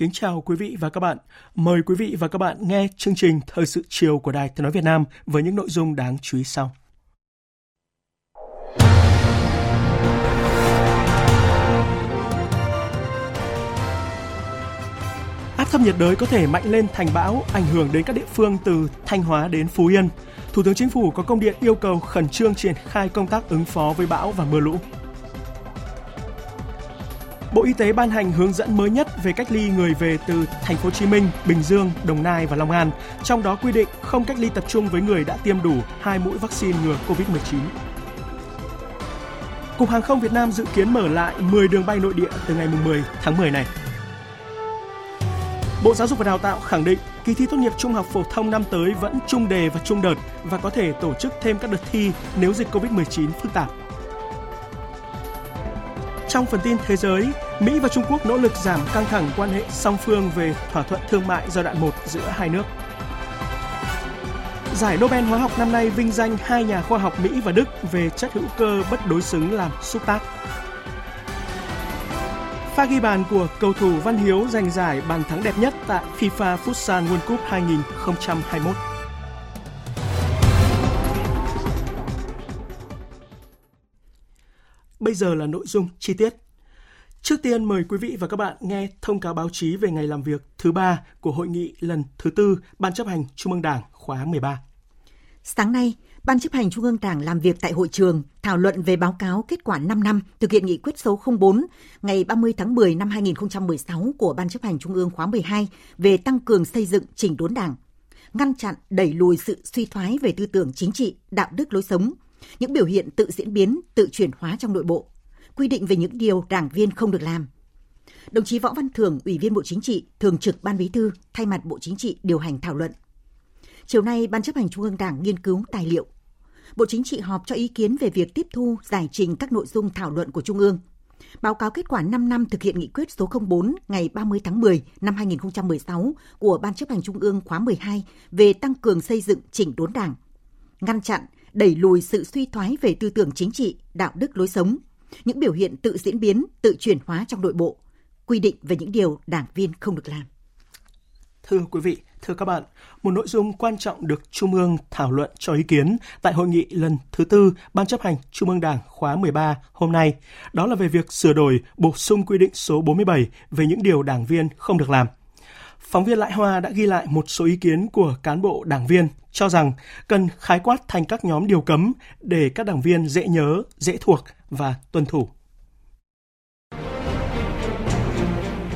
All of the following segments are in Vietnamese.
Kính chào quý vị và các bạn. Mời quý vị và các bạn nghe chương trình Thời sự chiều của Đài Tiếng Nói Việt Nam với những nội dung đáng chú ý sau. Áp thấp nhiệt đới có thể mạnh lên thành bão, ảnh hưởng đến các địa phương từ Thanh Hóa đến Phú Yên. Thủ tướng Chính phủ có công điện yêu cầu khẩn trương triển khai công tác ứng phó với bão và mưa lũ. Bộ Y tế ban hành hướng dẫn mới nhất về cách ly người về từ thành phố Hồ Chí Minh, Bình Dương, Đồng Nai và Long An, trong đó quy định không cách ly tập trung với người đã tiêm đủ hai mũi vaccine ngừa Covid-19. Cục Hàng không Việt Nam dự kiến mở lại 10 đường bay nội địa từ ngày 10 tháng 10 này. Bộ Giáo dục và Đào tạo khẳng định kỳ thi tốt nghiệp trung học phổ thông năm tới vẫn chung đề và chung đợt và có thể tổ chức thêm các đợt thi nếu dịch Covid-19 phức tạp. Trong phần tin thế giới, Mỹ và Trung Quốc nỗ lực giảm căng thẳng quan hệ song phương về thỏa thuận thương mại giai đoạn 1 giữa hai nước. Giải Nobel hóa học năm nay vinh danh hai nhà khoa học Mỹ và Đức về chất hữu cơ bất đối xứng làm xúc tác. Pha ghi bàn của cầu thủ Văn Hiếu giành giải bàn thắng đẹp nhất tại FIFA Futsal World Cup 2021. Bây giờ là nội dung chi tiết. Trước tiên mời quý vị và các bạn nghe thông cáo báo chí về ngày làm việc thứ ba của hội nghị lần thứ tư Ban chấp hành Trung ương Đảng khóa 13. Sáng nay, Ban chấp hành Trung ương Đảng làm việc tại hội trường thảo luận về báo cáo kết quả 5 năm thực hiện nghị quyết số 04 ngày 30 tháng 10 năm 2016 của Ban chấp hành Trung ương khóa 12 về tăng cường xây dựng chỉnh đốn Đảng, ngăn chặn đẩy lùi sự suy thoái về tư tưởng chính trị, đạo đức lối sống, những biểu hiện tự diễn biến, tự chuyển hóa trong nội bộ, quy định về những điều đảng viên không được làm. Đồng chí Võ Văn Thưởng, Ủy viên Bộ Chính trị, Thường trực Ban Bí thư, thay mặt Bộ Chính trị điều hành thảo luận. Chiều nay, Ban chấp hành Trung ương Đảng nghiên cứu tài liệu. Bộ Chính trị họp cho ý kiến về việc tiếp thu, giải trình các nội dung thảo luận của Trung ương. Báo cáo kết quả 5 năm thực hiện nghị quyết số 04 ngày 30 tháng 10 năm 2016 của Ban chấp hành Trung ương khóa 12 về tăng cường xây dựng chỉnh đốn đảng, ngăn chặn, đẩy lùi sự suy thoái về tư tưởng chính trị, đạo đức lối sống, những biểu hiện tự diễn biến, tự chuyển hóa trong nội bộ, quy định về những điều đảng viên không được làm. Thưa quý vị, thưa các bạn, một nội dung quan trọng được Trung ương thảo luận cho ý kiến tại hội nghị lần thứ tư Ban chấp hành Trung ương Đảng khóa 13 hôm nay, đó là về việc sửa đổi, bổ sung quy định số 47 về những điều đảng viên không được làm. Phóng viên Lại Hoa đã ghi lại một số ý kiến của cán bộ đảng viên cho rằng cần khái quát thành các nhóm điều cấm để các đảng viên dễ nhớ, dễ thuộc và tuân thủ.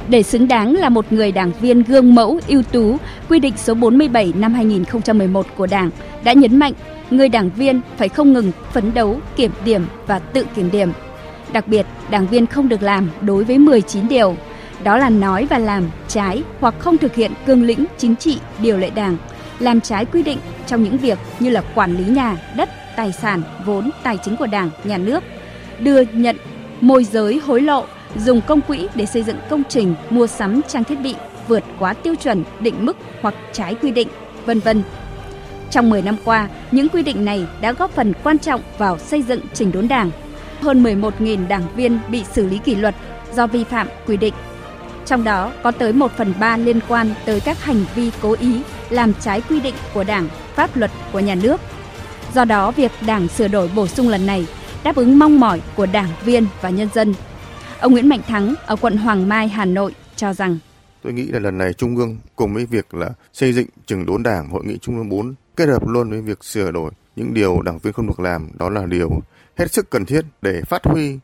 Để xứng đáng là một người đảng viên gương mẫu, ưu tú, quy định số 47 năm 2011 của Đảng đã nhấn mạnh người đảng viên phải không ngừng phấn đấu, kiểm điểm và tự kiểm điểm. Đặc biệt, đảng viên không được làm đối với 19 điều, đó là nói và làm trái hoặc không thực hiện cương lĩnh chính trị, điều lệ Đảng, làm trái quy định trong những việc như là quản lý nhà, đất, tài sản, vốn, tài chính của Đảng, nhà nước, đưa nhận, môi giới, hối lộ, dùng công quỹ để xây dựng công trình, mua sắm trang thiết bị vượt quá tiêu chuẩn, định mức hoặc trái quy định, vân vân. Trong 10 năm qua, những quy định này đã góp phần quan trọng vào xây dựng chỉnh đốn Đảng. Hơn 11.000 đảng viên bị xử lý kỷ luật do vi phạm quy định. Trong đó có tới 1 phần 3 liên quan tới các hành vi cố ý làm trái quy định của Đảng, pháp luật của nhà nước. Do đó, việc Đảng sửa đổi bổ sung lần này đáp ứng mong mỏi của đảng viên và nhân dân. Ông Nguyễn Mạnh Thắng ở quận Hoàng Mai, Hà Nội cho rằng Tôi nghĩ là lần này Trung ương cùng với việc là xây dựng chỉnh đốn đảng hội nghị Trung ương 4 kết hợp luôn với việc sửa đổi những điều đảng viên không được làm đó là điều hết sức cần thiết để phát huy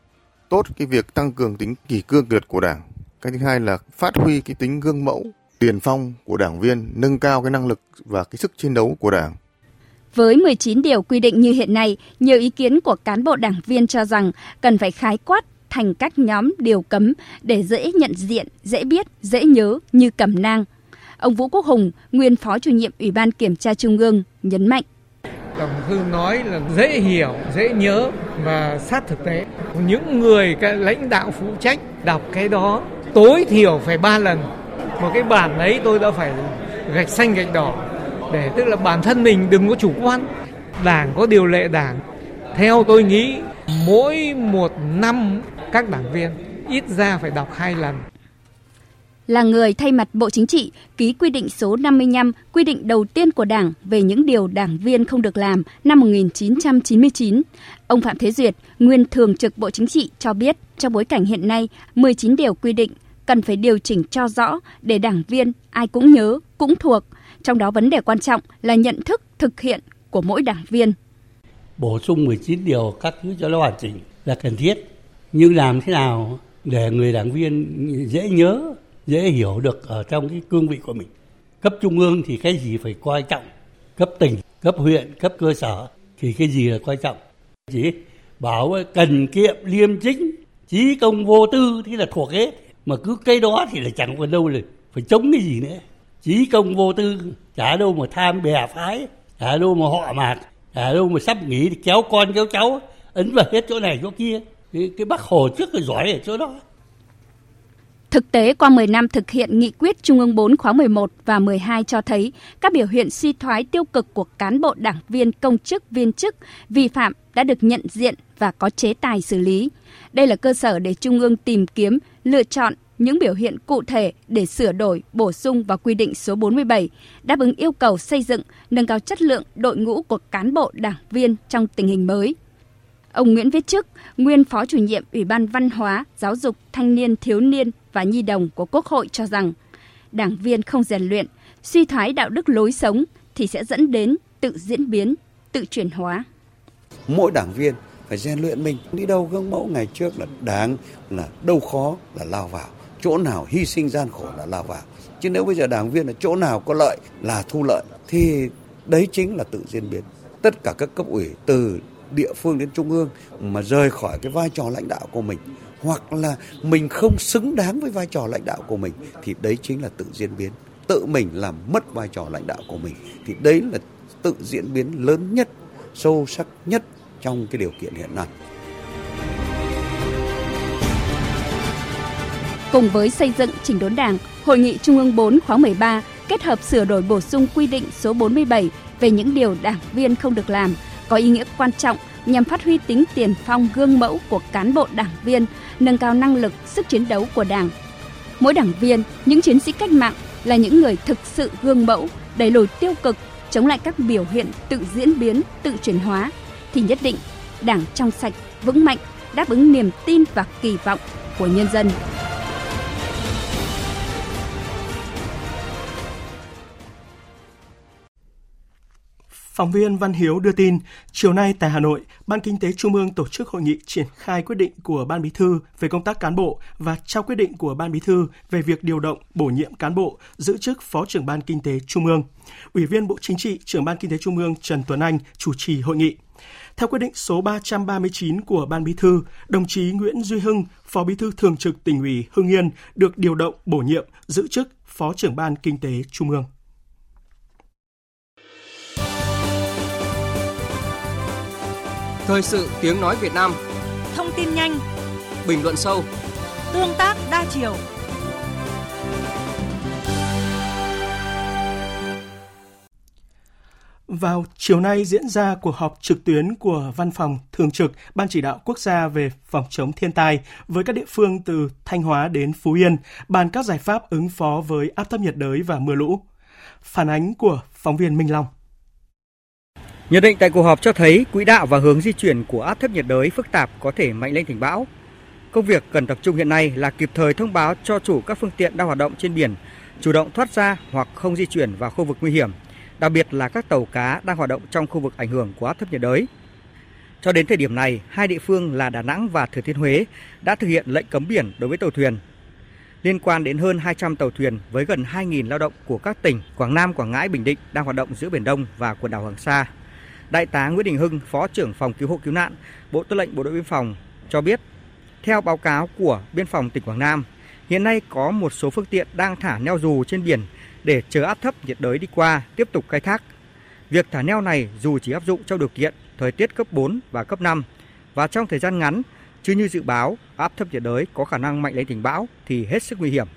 tốt cái việc tăng cường tính kỷ cương kỷ luật của Đảng. Cái thứ hai là phát huy cái tính gương mẫu, tiền phong của đảng viên, nâng cao cái năng lực và cái sức chiến đấu của Đảng. Với 19 điều quy định như hiện nay, nhiều ý kiến của cán bộ đảng viên cho rằng cần phải khái quát thành các nhóm điều cấm để dễ nhận diện, dễ biết, dễ nhớ như cẩm nang. Ông Vũ Quốc Hùng, nguyên phó chủ nhiệm Ủy ban Kiểm tra Trung ương, nhấn mạnh. Tổng thư nói là dễ hiểu, dễ nhớ và sát thực tế. Những người cái lãnh đạo phụ trách đọc cái đó tối thiểu phải ba lần. Một cái bản ấy tôi đã phải gạch xanh gạch đỏ để tức là bản thân mình đừng có chủ quan. Đảng có điều lệ đảng. Theo tôi nghĩ, mỗi một năm các đảng viên ít ra phải đọc hai lần là người thay mặt Bộ Chính trị ký quy định số 55, quy định đầu tiên của Đảng về những điều đảng viên không được làm năm 1999. Ông Phạm Thế Duyệt, nguyên thường trực Bộ Chính trị cho biết trong bối cảnh hiện nay 19 điều quy định cần phải điều chỉnh cho rõ để đảng viên ai cũng nhớ, cũng thuộc. Trong đó vấn đề quan trọng là nhận thức thực hiện của mỗi đảng viên. Bổ sung 19 điều các thứ cho nó hoàn chỉnh là cần thiết. Nhưng làm thế nào để người đảng viên dễ nhớ dễ hiểu được ở trong cái cương vị của mình. Cấp trung ương thì cái gì phải quan trọng? Cấp tỉnh cấp huyện cấp cơ sở thì cái gì là quan trọng? Chỉ bảo cần kiệm liêm chính trí công vô tư thì là thuộc hết. Mà cứ cái đó thì là chẳng còn đâu rồi phải chống cái gì nữa. Trí công vô tư chả đâu mà tham bè phái chả đâu mà họ mạc chả đâu mà sắp nghỉ thì kéo con kéo cháu ấn vào hết chỗ này chỗ kia. Cái, cái bác hồ trước là giỏi ở chỗ đó. Thực tế qua 10 năm thực hiện nghị quyết Trung ương 4 khóa 11 và 12 cho thấy các biểu hiện suy thoái tiêu cực của cán bộ đảng viên công chức viên chức vi phạm đã được nhận diện và có chế tài xử lý. Đây là cơ sở để Trung ương tìm kiếm, lựa chọn những biểu hiện cụ thể để sửa đổi, bổ sung vào quy định số 47, đáp ứng yêu cầu xây dựng, nâng cao chất lượng đội ngũ của cán bộ đảng viên trong tình hình mới. Ông Nguyễn Viết Chức, nguyên phó chủ nhiệm Ủy ban Văn hóa, Giáo dục, Thanh niên, Thiếu niên và Nhi đồng của Quốc hội cho rằng, đảng viên không rèn luyện, suy thoái đạo đức lối sống thì sẽ dẫn đến tự diễn biến, tự chuyển hóa. Mỗi đảng viên phải rèn luyện mình. Đi đâu gương mẫu ngày trước là đáng là đâu khó là lao vào, chỗ nào hy sinh gian khổ là lao vào. Chứ nếu bây giờ đảng viên là chỗ nào có lợi là thu lợi thì đấy chính là tự diễn biến. Tất cả các cấp ủy từ địa phương đến trung ương mà rời khỏi cái vai trò lãnh đạo của mình hoặc là mình không xứng đáng với vai trò lãnh đạo của mình thì đấy chính là tự diễn biến. Tự mình làm mất vai trò lãnh đạo của mình thì đấy là tự diễn biến lớn nhất sâu sắc nhất trong cái điều kiện hiện nay. Cùng với xây dựng chỉnh đốn Đảng, Hội nghị Trung ương 4 khóa 13 kết hợp sửa đổi bổ sung quy định số 47 về những điều đảng viên không được làm có ý nghĩa quan trọng nhằm phát huy tính tiền phong gương mẫu của cán bộ đảng viên, nâng cao năng lực, sức chiến đấu của Đảng. Mỗi đảng viên, những chiến sĩ cách mạng là những người thực sự gương mẫu, đẩy lùi tiêu cực, chống lại các biểu hiện tự diễn biến, tự chuyển hóa thì nhất định Đảng trong sạch, vững mạnh, đáp ứng niềm tin và kỳ vọng của nhân dân. Phóng viên Văn Hiếu đưa tin, chiều nay tại Hà Nội, Ban Kinh tế Trung ương tổ chức hội nghị triển khai quyết định của Ban Bí thư về công tác cán bộ và trao quyết định của Ban Bí thư về việc điều động, bổ nhiệm cán bộ giữ chức Phó trưởng Ban Kinh tế Trung ương. Ủy viên Bộ Chính trị, trưởng Ban Kinh tế Trung ương Trần Tuấn Anh chủ trì hội nghị. Theo quyết định số 339 của Ban Bí thư, đồng chí Nguyễn Duy Hưng, Phó Bí thư Thường trực tỉnh ủy Hưng Yên được điều động bổ nhiệm giữ chức Phó trưởng Ban Kinh tế Trung ương. Thời sự tiếng nói Việt Nam Thông tin nhanh Bình luận sâu Tương tác đa chiều Vào chiều nay diễn ra cuộc họp trực tuyến của Văn phòng Thường trực Ban Chỉ đạo Quốc gia về phòng chống thiên tai với các địa phương từ Thanh Hóa đến Phú Yên, bàn các giải pháp ứng phó với áp thấp nhiệt đới và mưa lũ. Phản ánh của phóng viên Minh Long. Nhận định tại cuộc họp cho thấy quỹ đạo và hướng di chuyển của áp thấp nhiệt đới phức tạp có thể mạnh lên thành bão. Công việc cần tập trung hiện nay là kịp thời thông báo cho chủ các phương tiện đang hoạt động trên biển chủ động thoát ra hoặc không di chuyển vào khu vực nguy hiểm, đặc biệt là các tàu cá đang hoạt động trong khu vực ảnh hưởng của áp thấp nhiệt đới. Cho đến thời điểm này, hai địa phương là Đà Nẵng và Thừa Thiên Huế đã thực hiện lệnh cấm biển đối với tàu thuyền. Liên quan đến hơn 200 tàu thuyền với gần 2.000 lao động của các tỉnh Quảng Nam, Quảng Ngãi, Bình Định đang hoạt động giữa Biển Đông và quần đảo Hoàng Sa. Đại tá Nguyễn Đình Hưng, Phó trưởng phòng cứu hộ cứu nạn, Bộ Tư lệnh Bộ đội Biên phòng cho biết, theo báo cáo của Biên phòng tỉnh Quảng Nam, hiện nay có một số phương tiện đang thả neo dù trên biển để chờ áp thấp nhiệt đới đi qua tiếp tục khai thác. Việc thả neo này dù chỉ áp dụng trong điều kiện thời tiết cấp 4 và cấp 5 và trong thời gian ngắn, chứ như dự báo áp thấp nhiệt đới có khả năng mạnh lên thành bão thì hết sức nguy hiểm.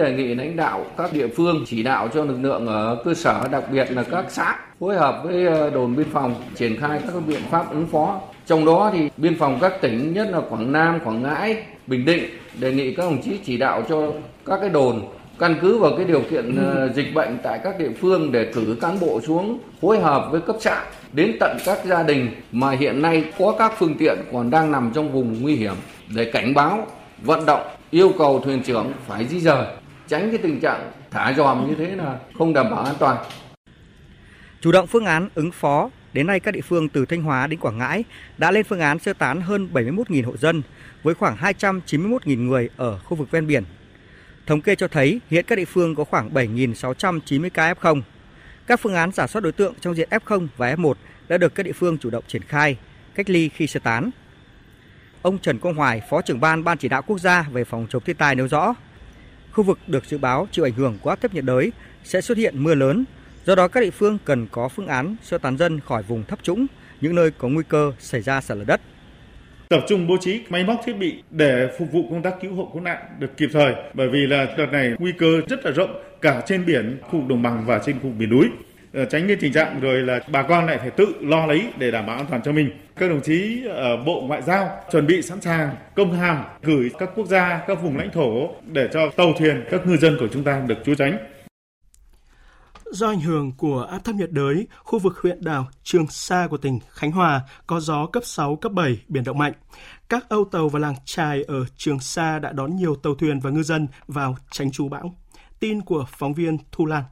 Đề nghị lãnh đạo các địa phương chỉ đạo cho lực lượng ở cơ sở, đặc biệt là các xã phối hợp với ờ, đồn biên phòng triển khai các biện pháp ứng phó. Trong đó thì biên phòng các tỉnh nhất là Quảng Nam, Quảng Ngãi, Bình Định đề nghị các đồng chí chỉ đạo cho các cái đồn căn cứ vào cái điều kiện ờ, dịch bệnh tại các địa phương để cử cán bộ xuống phối hợp với cấp xã đến tận các gia đình mà hiện nay có các phương tiện còn đang nằm trong vùng nguy hiểm để cảnh báo, vận động, yêu cầu thuyền trưởng phải di rời, tránh cái tình trạng thả dòm như thế là không đảm bảo an toàn. Chủ động phương án ứng phó, đến nay các địa phương từ Thanh Hóa đến Quảng Ngãi đã lên phương án sơ tán hơn 71.000 hộ dân với khoảng 291.000 người ở khu vực ven biển Thống kê cho thấy hiện các địa phương có khoảng 7.690 ca F0. Các phương án giả soát đối tượng trong diện F0 và F1 đã được các địa phương chủ động triển khai, cách ly khi sơ tán. Ông Trần Quang Hoài, Phó trưởng ban Ban chỉ đạo quốc gia về phòng chống thiên tai nêu rõ, khu vực được dự báo chịu ảnh hưởng của áp thấp nhiệt đới sẽ xuất hiện mưa lớn, do đó các địa phương cần có phương án sơ tán dân khỏi vùng thấp trũng, những nơi có nguy cơ xảy ra sạt lở đất. Tập trung bố trí máy móc thiết bị để phục vụ công tác cứu hộ cứu nạn được kịp thời bởi vì là đợt này nguy cơ rất là rộng cả trên biển khu đồng bằng và trên khu miền núi. Ờ, tránh cái tình trạng rồi là bà con lại phải tự lo lấy để đảm bảo an toàn cho mình. Các đồng chí ở Bộ Ngoại giao chuẩn bị sẵn sàng công hàm gửi các quốc gia, các vùng lãnh thổ để cho tàu thuyền, các ngư dân của chúng ta được trú tránh. Do ảnh hưởng của áp thấp nhiệt đới, khu vực huyện đảo Trường Sa của tỉnh Khánh Hòa có gió cấp 6, cấp 7, biển động mạnh. Các âu tàu và làng trài ở Trường Sa đã đón nhiều tàu thuyền và ngư dân vào tránh trú bão. Tin của phóng viên Thu Lan.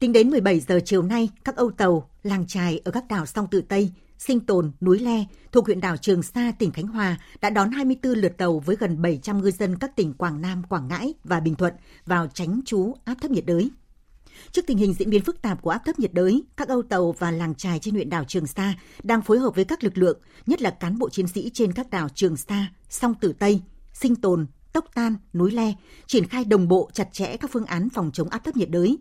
Tính đến 17 giờ chiều nay, các âu tàu, làng trài ở các đảo song Tử Tây, Sinh Tồn, Núi Le thuộc huyện đảo Trường Sa, tỉnh Khánh Hòa đã đón 24 lượt tàu với gần 700 ngư dân các tỉnh Quảng Nam, Quảng Ngãi và Bình Thuận vào tránh trú áp thấp nhiệt đới. Trước tình hình diễn biến phức tạp của áp thấp nhiệt đới, các âu tàu và làng trài trên huyện đảo Trường Sa đang phối hợp với các lực lượng, nhất là cán bộ chiến sĩ trên các đảo Trường Sa, Song Tử Tây, Sinh Tồn, Tốc Tan, Núi Le, triển khai đồng bộ chặt chẽ các phương án phòng chống áp thấp nhiệt đới.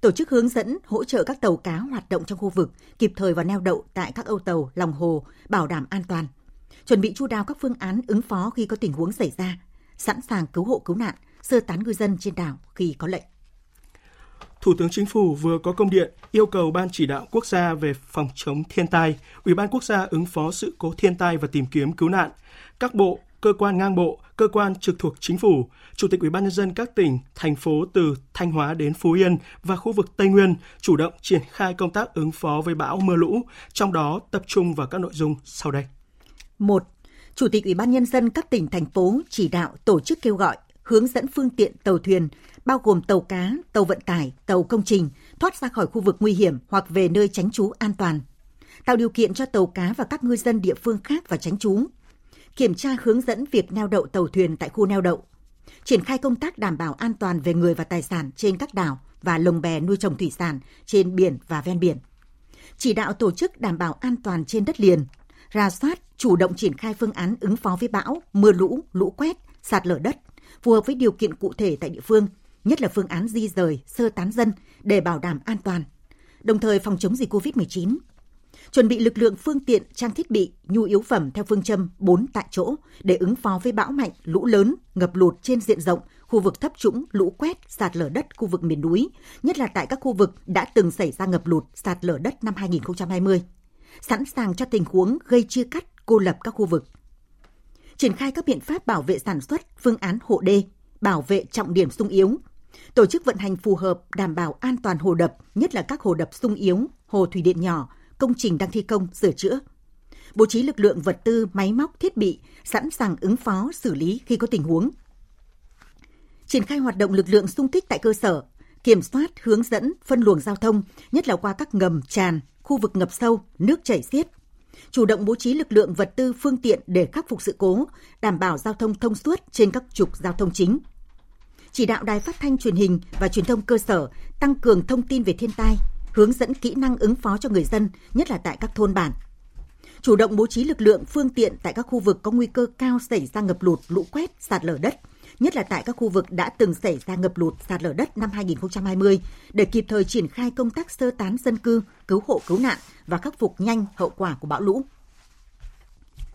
Tổ chức hướng dẫn hỗ trợ các tàu cá hoạt động trong khu vực, kịp thời và neo đậu tại các âu tàu, lòng hồ, bảo đảm an toàn. Chuẩn bị chu đáo các phương án ứng phó khi có tình huống xảy ra, sẵn sàng cứu hộ cứu nạn, sơ tán ngư dân trên đảo khi có lệnh. Thủ tướng Chính phủ vừa có công điện yêu cầu Ban chỉ đạo quốc gia về phòng chống thiên tai, Ủy ban quốc gia ứng phó sự cố thiên tai và tìm kiếm cứu nạn, các bộ, cơ quan ngang bộ, cơ quan trực thuộc chính phủ, chủ tịch Ủy ban nhân dân các tỉnh, thành phố từ Thanh Hóa đến Phú Yên và khu vực Tây Nguyên chủ động triển khai công tác ứng phó với bão mưa lũ, trong đó tập trung vào các nội dung sau đây. 1. Chủ tịch Ủy ban nhân dân các tỉnh thành phố chỉ đạo tổ chức kêu gọi hướng dẫn phương tiện tàu thuyền bao gồm tàu cá, tàu vận tải, tàu công trình thoát ra khỏi khu vực nguy hiểm hoặc về nơi tránh trú an toàn. Tạo điều kiện cho tàu cá và các ngư dân địa phương khác vào tránh trú. Kiểm tra hướng dẫn việc neo đậu tàu thuyền tại khu neo đậu. Triển khai công tác đảm bảo an toàn về người và tài sản trên các đảo và lồng bè nuôi trồng thủy sản trên biển và ven biển. Chỉ đạo tổ chức đảm bảo an toàn trên đất liền, ra soát, chủ động triển khai phương án ứng phó với bão, mưa lũ, lũ quét, sạt lở đất, phù hợp với điều kiện cụ thể tại địa phương – nhất là phương án di rời, sơ tán dân để bảo đảm an toàn, đồng thời phòng chống dịch COVID-19. Chuẩn bị lực lượng phương tiện, trang thiết bị, nhu yếu phẩm theo phương châm 4 tại chỗ để ứng phó với bão mạnh, lũ lớn, ngập lụt trên diện rộng, khu vực thấp trũng, lũ quét, sạt lở đất khu vực miền núi, nhất là tại các khu vực đã từng xảy ra ngập lụt, sạt lở đất năm 2020. Sẵn sàng cho tình huống gây chia cắt, cô lập các khu vực. Triển khai các biện pháp bảo vệ sản xuất, phương án hộ đê, bảo vệ trọng điểm sung yếu, tổ chức vận hành phù hợp đảm bảo an toàn hồ đập, nhất là các hồ đập sung yếu, hồ thủy điện nhỏ, công trình đang thi công, sửa chữa. Bố trí lực lượng vật tư, máy móc, thiết bị sẵn sàng ứng phó, xử lý khi có tình huống. Triển khai hoạt động lực lượng sung kích tại cơ sở, kiểm soát, hướng dẫn, phân luồng giao thông, nhất là qua các ngầm, tràn, khu vực ngập sâu, nước chảy xiết. chủ động bố trí lực lượng vật tư phương tiện để khắc phục sự cố, đảm bảo giao thông thông suốt trên các trục giao thông chính. Chỉ đạo Đài Phát thanh Truyền hình và Truyền thông cơ sở tăng cường thông tin về thiên tai, hướng dẫn kỹ năng ứng phó cho người dân, nhất là tại các thôn bản. Chủ động bố trí lực lượng phương tiện tại các khu vực có nguy cơ cao xảy ra ngập lụt, lũ quét, sạt lở đất, nhất là tại các khu vực đã từng xảy ra ngập lụt, sạt lở đất năm 2020 để kịp thời triển khai công tác sơ tán dân cư, cứu hộ cứu nạn và khắc phục nhanh hậu quả của bão lũ.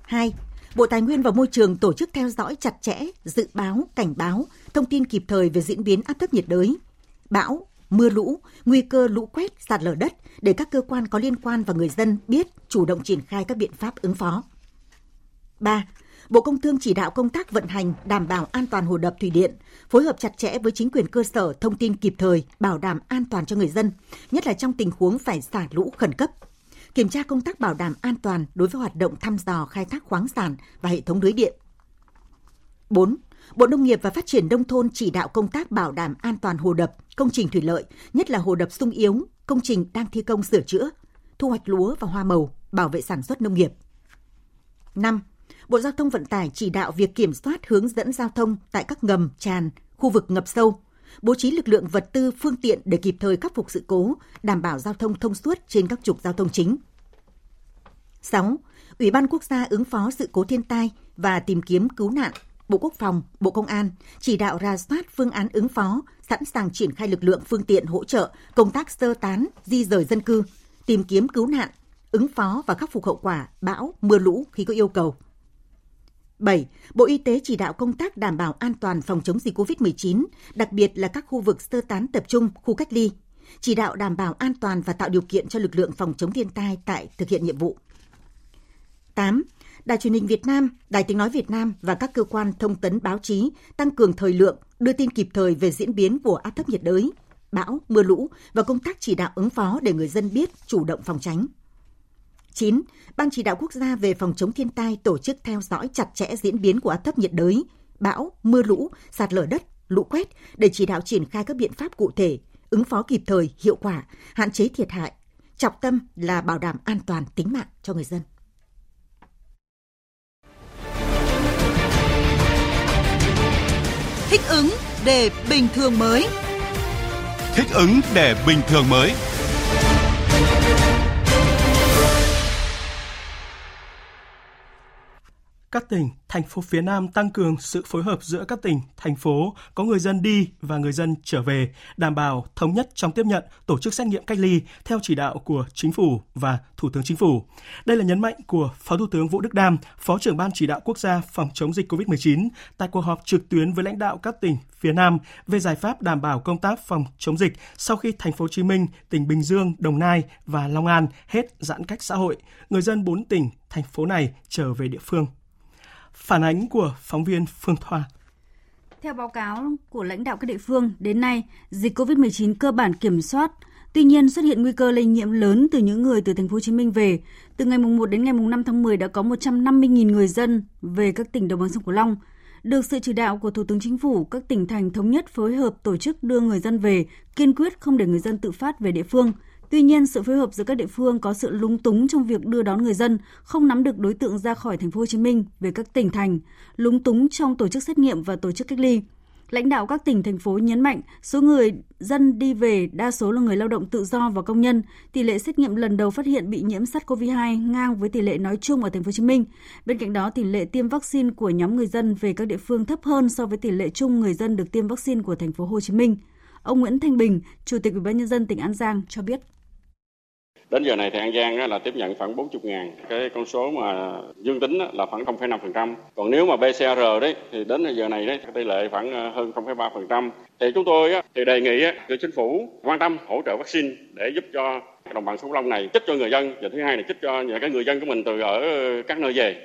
2. Bộ Tài nguyên và Môi trường tổ chức theo dõi chặt chẽ, dự báo, cảnh báo, thông tin kịp thời về diễn biến áp thấp nhiệt đới, bão, mưa lũ, nguy cơ lũ quét, sạt lở đất để các cơ quan có liên quan và người dân biết chủ động triển khai các biện pháp ứng phó. 3. Bộ Công Thương chỉ đạo công tác vận hành đảm bảo an toàn hồ đập thủy điện, phối hợp chặt chẽ với chính quyền cơ sở thông tin kịp thời, bảo đảm an toàn cho người dân, nhất là trong tình huống phải xả lũ khẩn cấp. Kiểm tra công tác bảo đảm an toàn đối với hoạt động thăm dò khai thác khoáng sản và hệ thống lưới điện. 4. Bộ Nông nghiệp và Phát triển Nông thôn chỉ đạo công tác bảo đảm an toàn hồ đập, công trình thủy lợi, nhất là hồ đập sung yếu, công trình đang thi công sửa chữa, thu hoạch lúa và hoa màu, bảo vệ sản xuất nông nghiệp. 5. Bộ Giao thông Vận tải chỉ đạo việc kiểm soát hướng dẫn giao thông tại các ngầm, tràn, khu vực ngập sâu, bố trí lực lượng vật tư, phương tiện để kịp thời khắc phục sự cố, đảm bảo giao thông thông suốt trên các trục giao thông chính. 6. Ủy ban Quốc gia ứng phó sự cố thiên tai và tìm kiếm cứu nạn Bộ Quốc phòng, Bộ Công an chỉ đạo ra soát phương án ứng phó, sẵn sàng triển khai lực lượng phương tiện hỗ trợ công tác sơ tán, di rời dân cư, tìm kiếm cứu nạn, ứng phó và khắc phục hậu quả bão, mưa lũ khi có yêu cầu. 7. Bộ Y tế chỉ đạo công tác đảm bảo an toàn phòng chống dịch COVID-19, đặc biệt là các khu vực sơ tán tập trung, khu cách ly, chỉ đạo đảm bảo an toàn và tạo điều kiện cho lực lượng phòng chống thiên tai tại thực hiện nhiệm vụ. 8. Đài truyền hình Việt Nam, Đài tiếng nói Việt Nam và các cơ quan thông tấn báo chí tăng cường thời lượng, đưa tin kịp thời về diễn biến của áp thấp nhiệt đới, bão, mưa lũ và công tác chỉ đạo ứng phó để người dân biết chủ động phòng tránh. 9. Ban chỉ đạo quốc gia về phòng chống thiên tai tổ chức theo dõi chặt chẽ diễn biến của áp thấp nhiệt đới, bão, mưa lũ, sạt lở đất, lũ quét để chỉ đạo triển khai các biện pháp cụ thể, ứng phó kịp thời, hiệu quả, hạn chế thiệt hại. Trọng tâm là bảo đảm an toàn tính mạng cho người dân. Ứng để bình thường mới. Thích ứng để bình thường mới. Các tỉnh, thành phố phía Nam tăng cường sự phối hợp giữa các tỉnh, thành phố có người dân đi và người dân trở về, đảm bảo thống nhất trong tiếp nhận, tổ chức xét nghiệm cách ly theo chỉ đạo của Chính phủ và Thủ tướng Chính phủ. Đây là nhấn mạnh của Phó Thủ tướng Vũ Đức Đam, Phó trưởng Ban chỉ đạo quốc gia phòng chống dịch COVID-19 tại cuộc họp trực tuyến với lãnh đạo các tỉnh phía Nam về giải pháp đảm bảo công tác phòng chống dịch sau khi thành phố Hồ Chí Minh, tỉnh Bình Dương, Đồng Nai và Long An hết giãn cách xã hội. Người dân bốn tỉnh, thành phố này trở về địa phương. Phản ánh của phóng viên Phương Thoa. Theo báo cáo của lãnh đạo các địa phương, đến nay, dịch COVID-19 cơ bản kiểm soát, Tuy nhiên xuất hiện nguy cơ lây nhiễm lớn từ những người từ thành phố Hồ Chí Minh về. Từ ngày mùng 1 đến ngày mùng 5 tháng 10 đã có 150.000 người dân về các tỉnh đồng bằng sông Cửu Long. Được sự chỉ đạo của Thủ tướng Chính phủ, các tỉnh thành thống nhất phối hợp tổ chức đưa người dân về, kiên quyết không để người dân tự phát về địa phương – Tuy nhiên, sự phối hợp giữa các địa phương có sự lúng túng trong việc đưa đón người dân, không nắm được đối tượng ra khỏi thành phố Hồ Chí Minh về các tỉnh thành, lúng túng trong tổ chức xét nghiệm và tổ chức cách ly. Lãnh đạo các tỉnh thành phố nhấn mạnh số người dân đi về đa số là người lao động tự do và công nhân. Tỷ lệ xét nghiệm lần đầu phát hiện bị nhiễm SARS-CoV-2 ngang với tỷ lệ nói chung ở thành phố Hồ Chí Minh. Bên cạnh đó, tỷ lệ tiêm vaccine của nhóm người dân về các địa phương thấp hơn so với tỷ lệ chung người dân được tiêm vaccine của thành phố Hồ Chí Minh. Ông Nguyễn Thanh Bình, Chủ tịch Ủy ban nhân dân tỉnh An Giang cho biết. Đến giờ này thì An Giang là tiếp nhận khoảng 40 ngàn. Cái con số mà dương tính là khoảng 0,5%. Còn nếu mà PCR đấy thì đến giờ này đấy tỷ lệ khoảng ờ, hơn 0,3%. Thì chúng tôi thì đề nghị cho chính phủ quan tâm hỗ trợ vaccine để giúp cho đồng bằng sông Long này chích cho người dân và thứ hai là chích cho những cái người dân của mình từ ở các nơi về.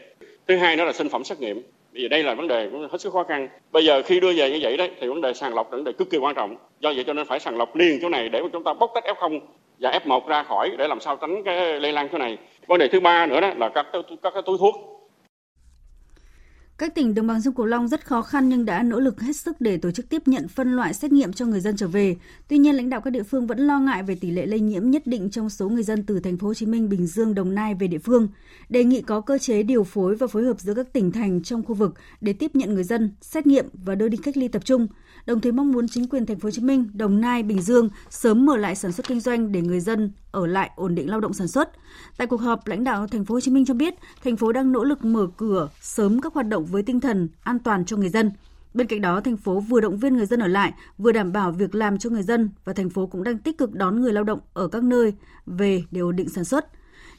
Thứ hai nữa là sinh phẩm xét nghiệm. Bây giờ đây là vấn đề cũng hết sức khó khăn. Bây giờ khi đưa về như vậy đấy thì vấn đề sàng lọc là vấn đề cực kỳ quan trọng. Do vậy cho nên phải sàng lọc liền chỗ này để mà chúng ta bóc tách F0 và F1 ra khỏi để làm sao tránh cái lây lan chỗ này. Vấn đề thứ ba nữa đó là các các cái túi thuốc. Các tỉnh đồng bằng sông Cửu Long rất khó khăn nhưng đã nỗ lực hết sức để tổ chức tiếp nhận phân loại xét nghiệm cho người dân trở về. Tuy nhiên, lãnh đạo các địa phương vẫn lo ngại về tỷ lệ lây nhiễm nhất định trong số người dân từ thành phố Hồ Chí Minh, Bình Dương, Đồng Nai về địa phương. Đề nghị có cơ chế điều phối và phối hợp giữa các tỉnh thành trong khu vực để tiếp nhận người dân, xét nghiệm và đưa đi cách ly tập trung. Đồng thời mong muốn chính quyền thành phố Hồ Chí Minh, Đồng Nai, Bình Dương sớm mở lại sản xuất kinh doanh để người dân ở lại ổn định lao động sản xuất. Tại cuộc họp, lãnh đạo thành phố Hồ Chí Minh cho biết, thành phố đang nỗ lực mở cửa sớm các hoạt động với tinh thần an toàn cho người dân. Bên cạnh đó, thành phố vừa động viên người dân ở lại, vừa đảm bảo việc làm cho người dân và thành phố cũng đang tích cực đón người lao động ở các nơi về để ổn định sản xuất.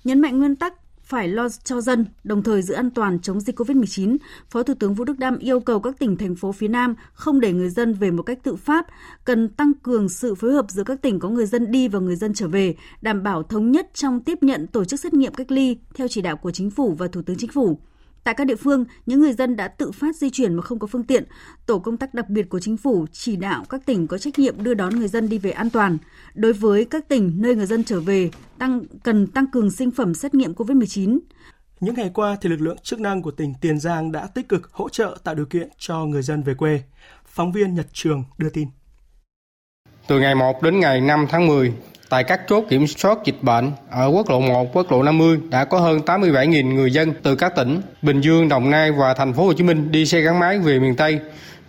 Nhấn mạnh nguyên tắc phải lo cho dân, đồng thời giữ an toàn chống dịch COVID-19, Phó Thủ tướng Vũ Đức Đam yêu cầu các tỉnh, thành phố phía Nam không để người dân về một cách tự phát, cần tăng cường sự phối hợp giữa các tỉnh có người dân đi và người dân trở về, đảm bảo thống nhất trong tiếp nhận tổ chức xét nghiệm cách ly theo chỉ đạo của Chính phủ và Thủ tướng Chính phủ. Tại các địa phương, những người dân đã tự phát di chuyển mà không có phương tiện. Tổ công tác đặc biệt của chính phủ chỉ đạo các tỉnh có trách nhiệm đưa đón người dân đi về an toàn. Đối với các tỉnh nơi người dân trở về, tăng cần tăng cường sinh phẩm xét nghiệm COVID-19. Những ngày qua thì lực lượng chức năng của tỉnh Tiền Giang đã tích cực hỗ trợ tạo điều kiện cho người dân về quê. Phóng viên Nhật Trường đưa tin. Từ ngày 1 đến ngày 5 tháng 10, Tại các chốt kiểm soát dịch bệnh ở quốc lộ 1, quốc lộ 50 đã có hơn 87.000 người dân từ các tỉnh Bình Dương, Đồng Nai và thành phố Hồ Chí Minh đi xe gắn máy về miền Tây.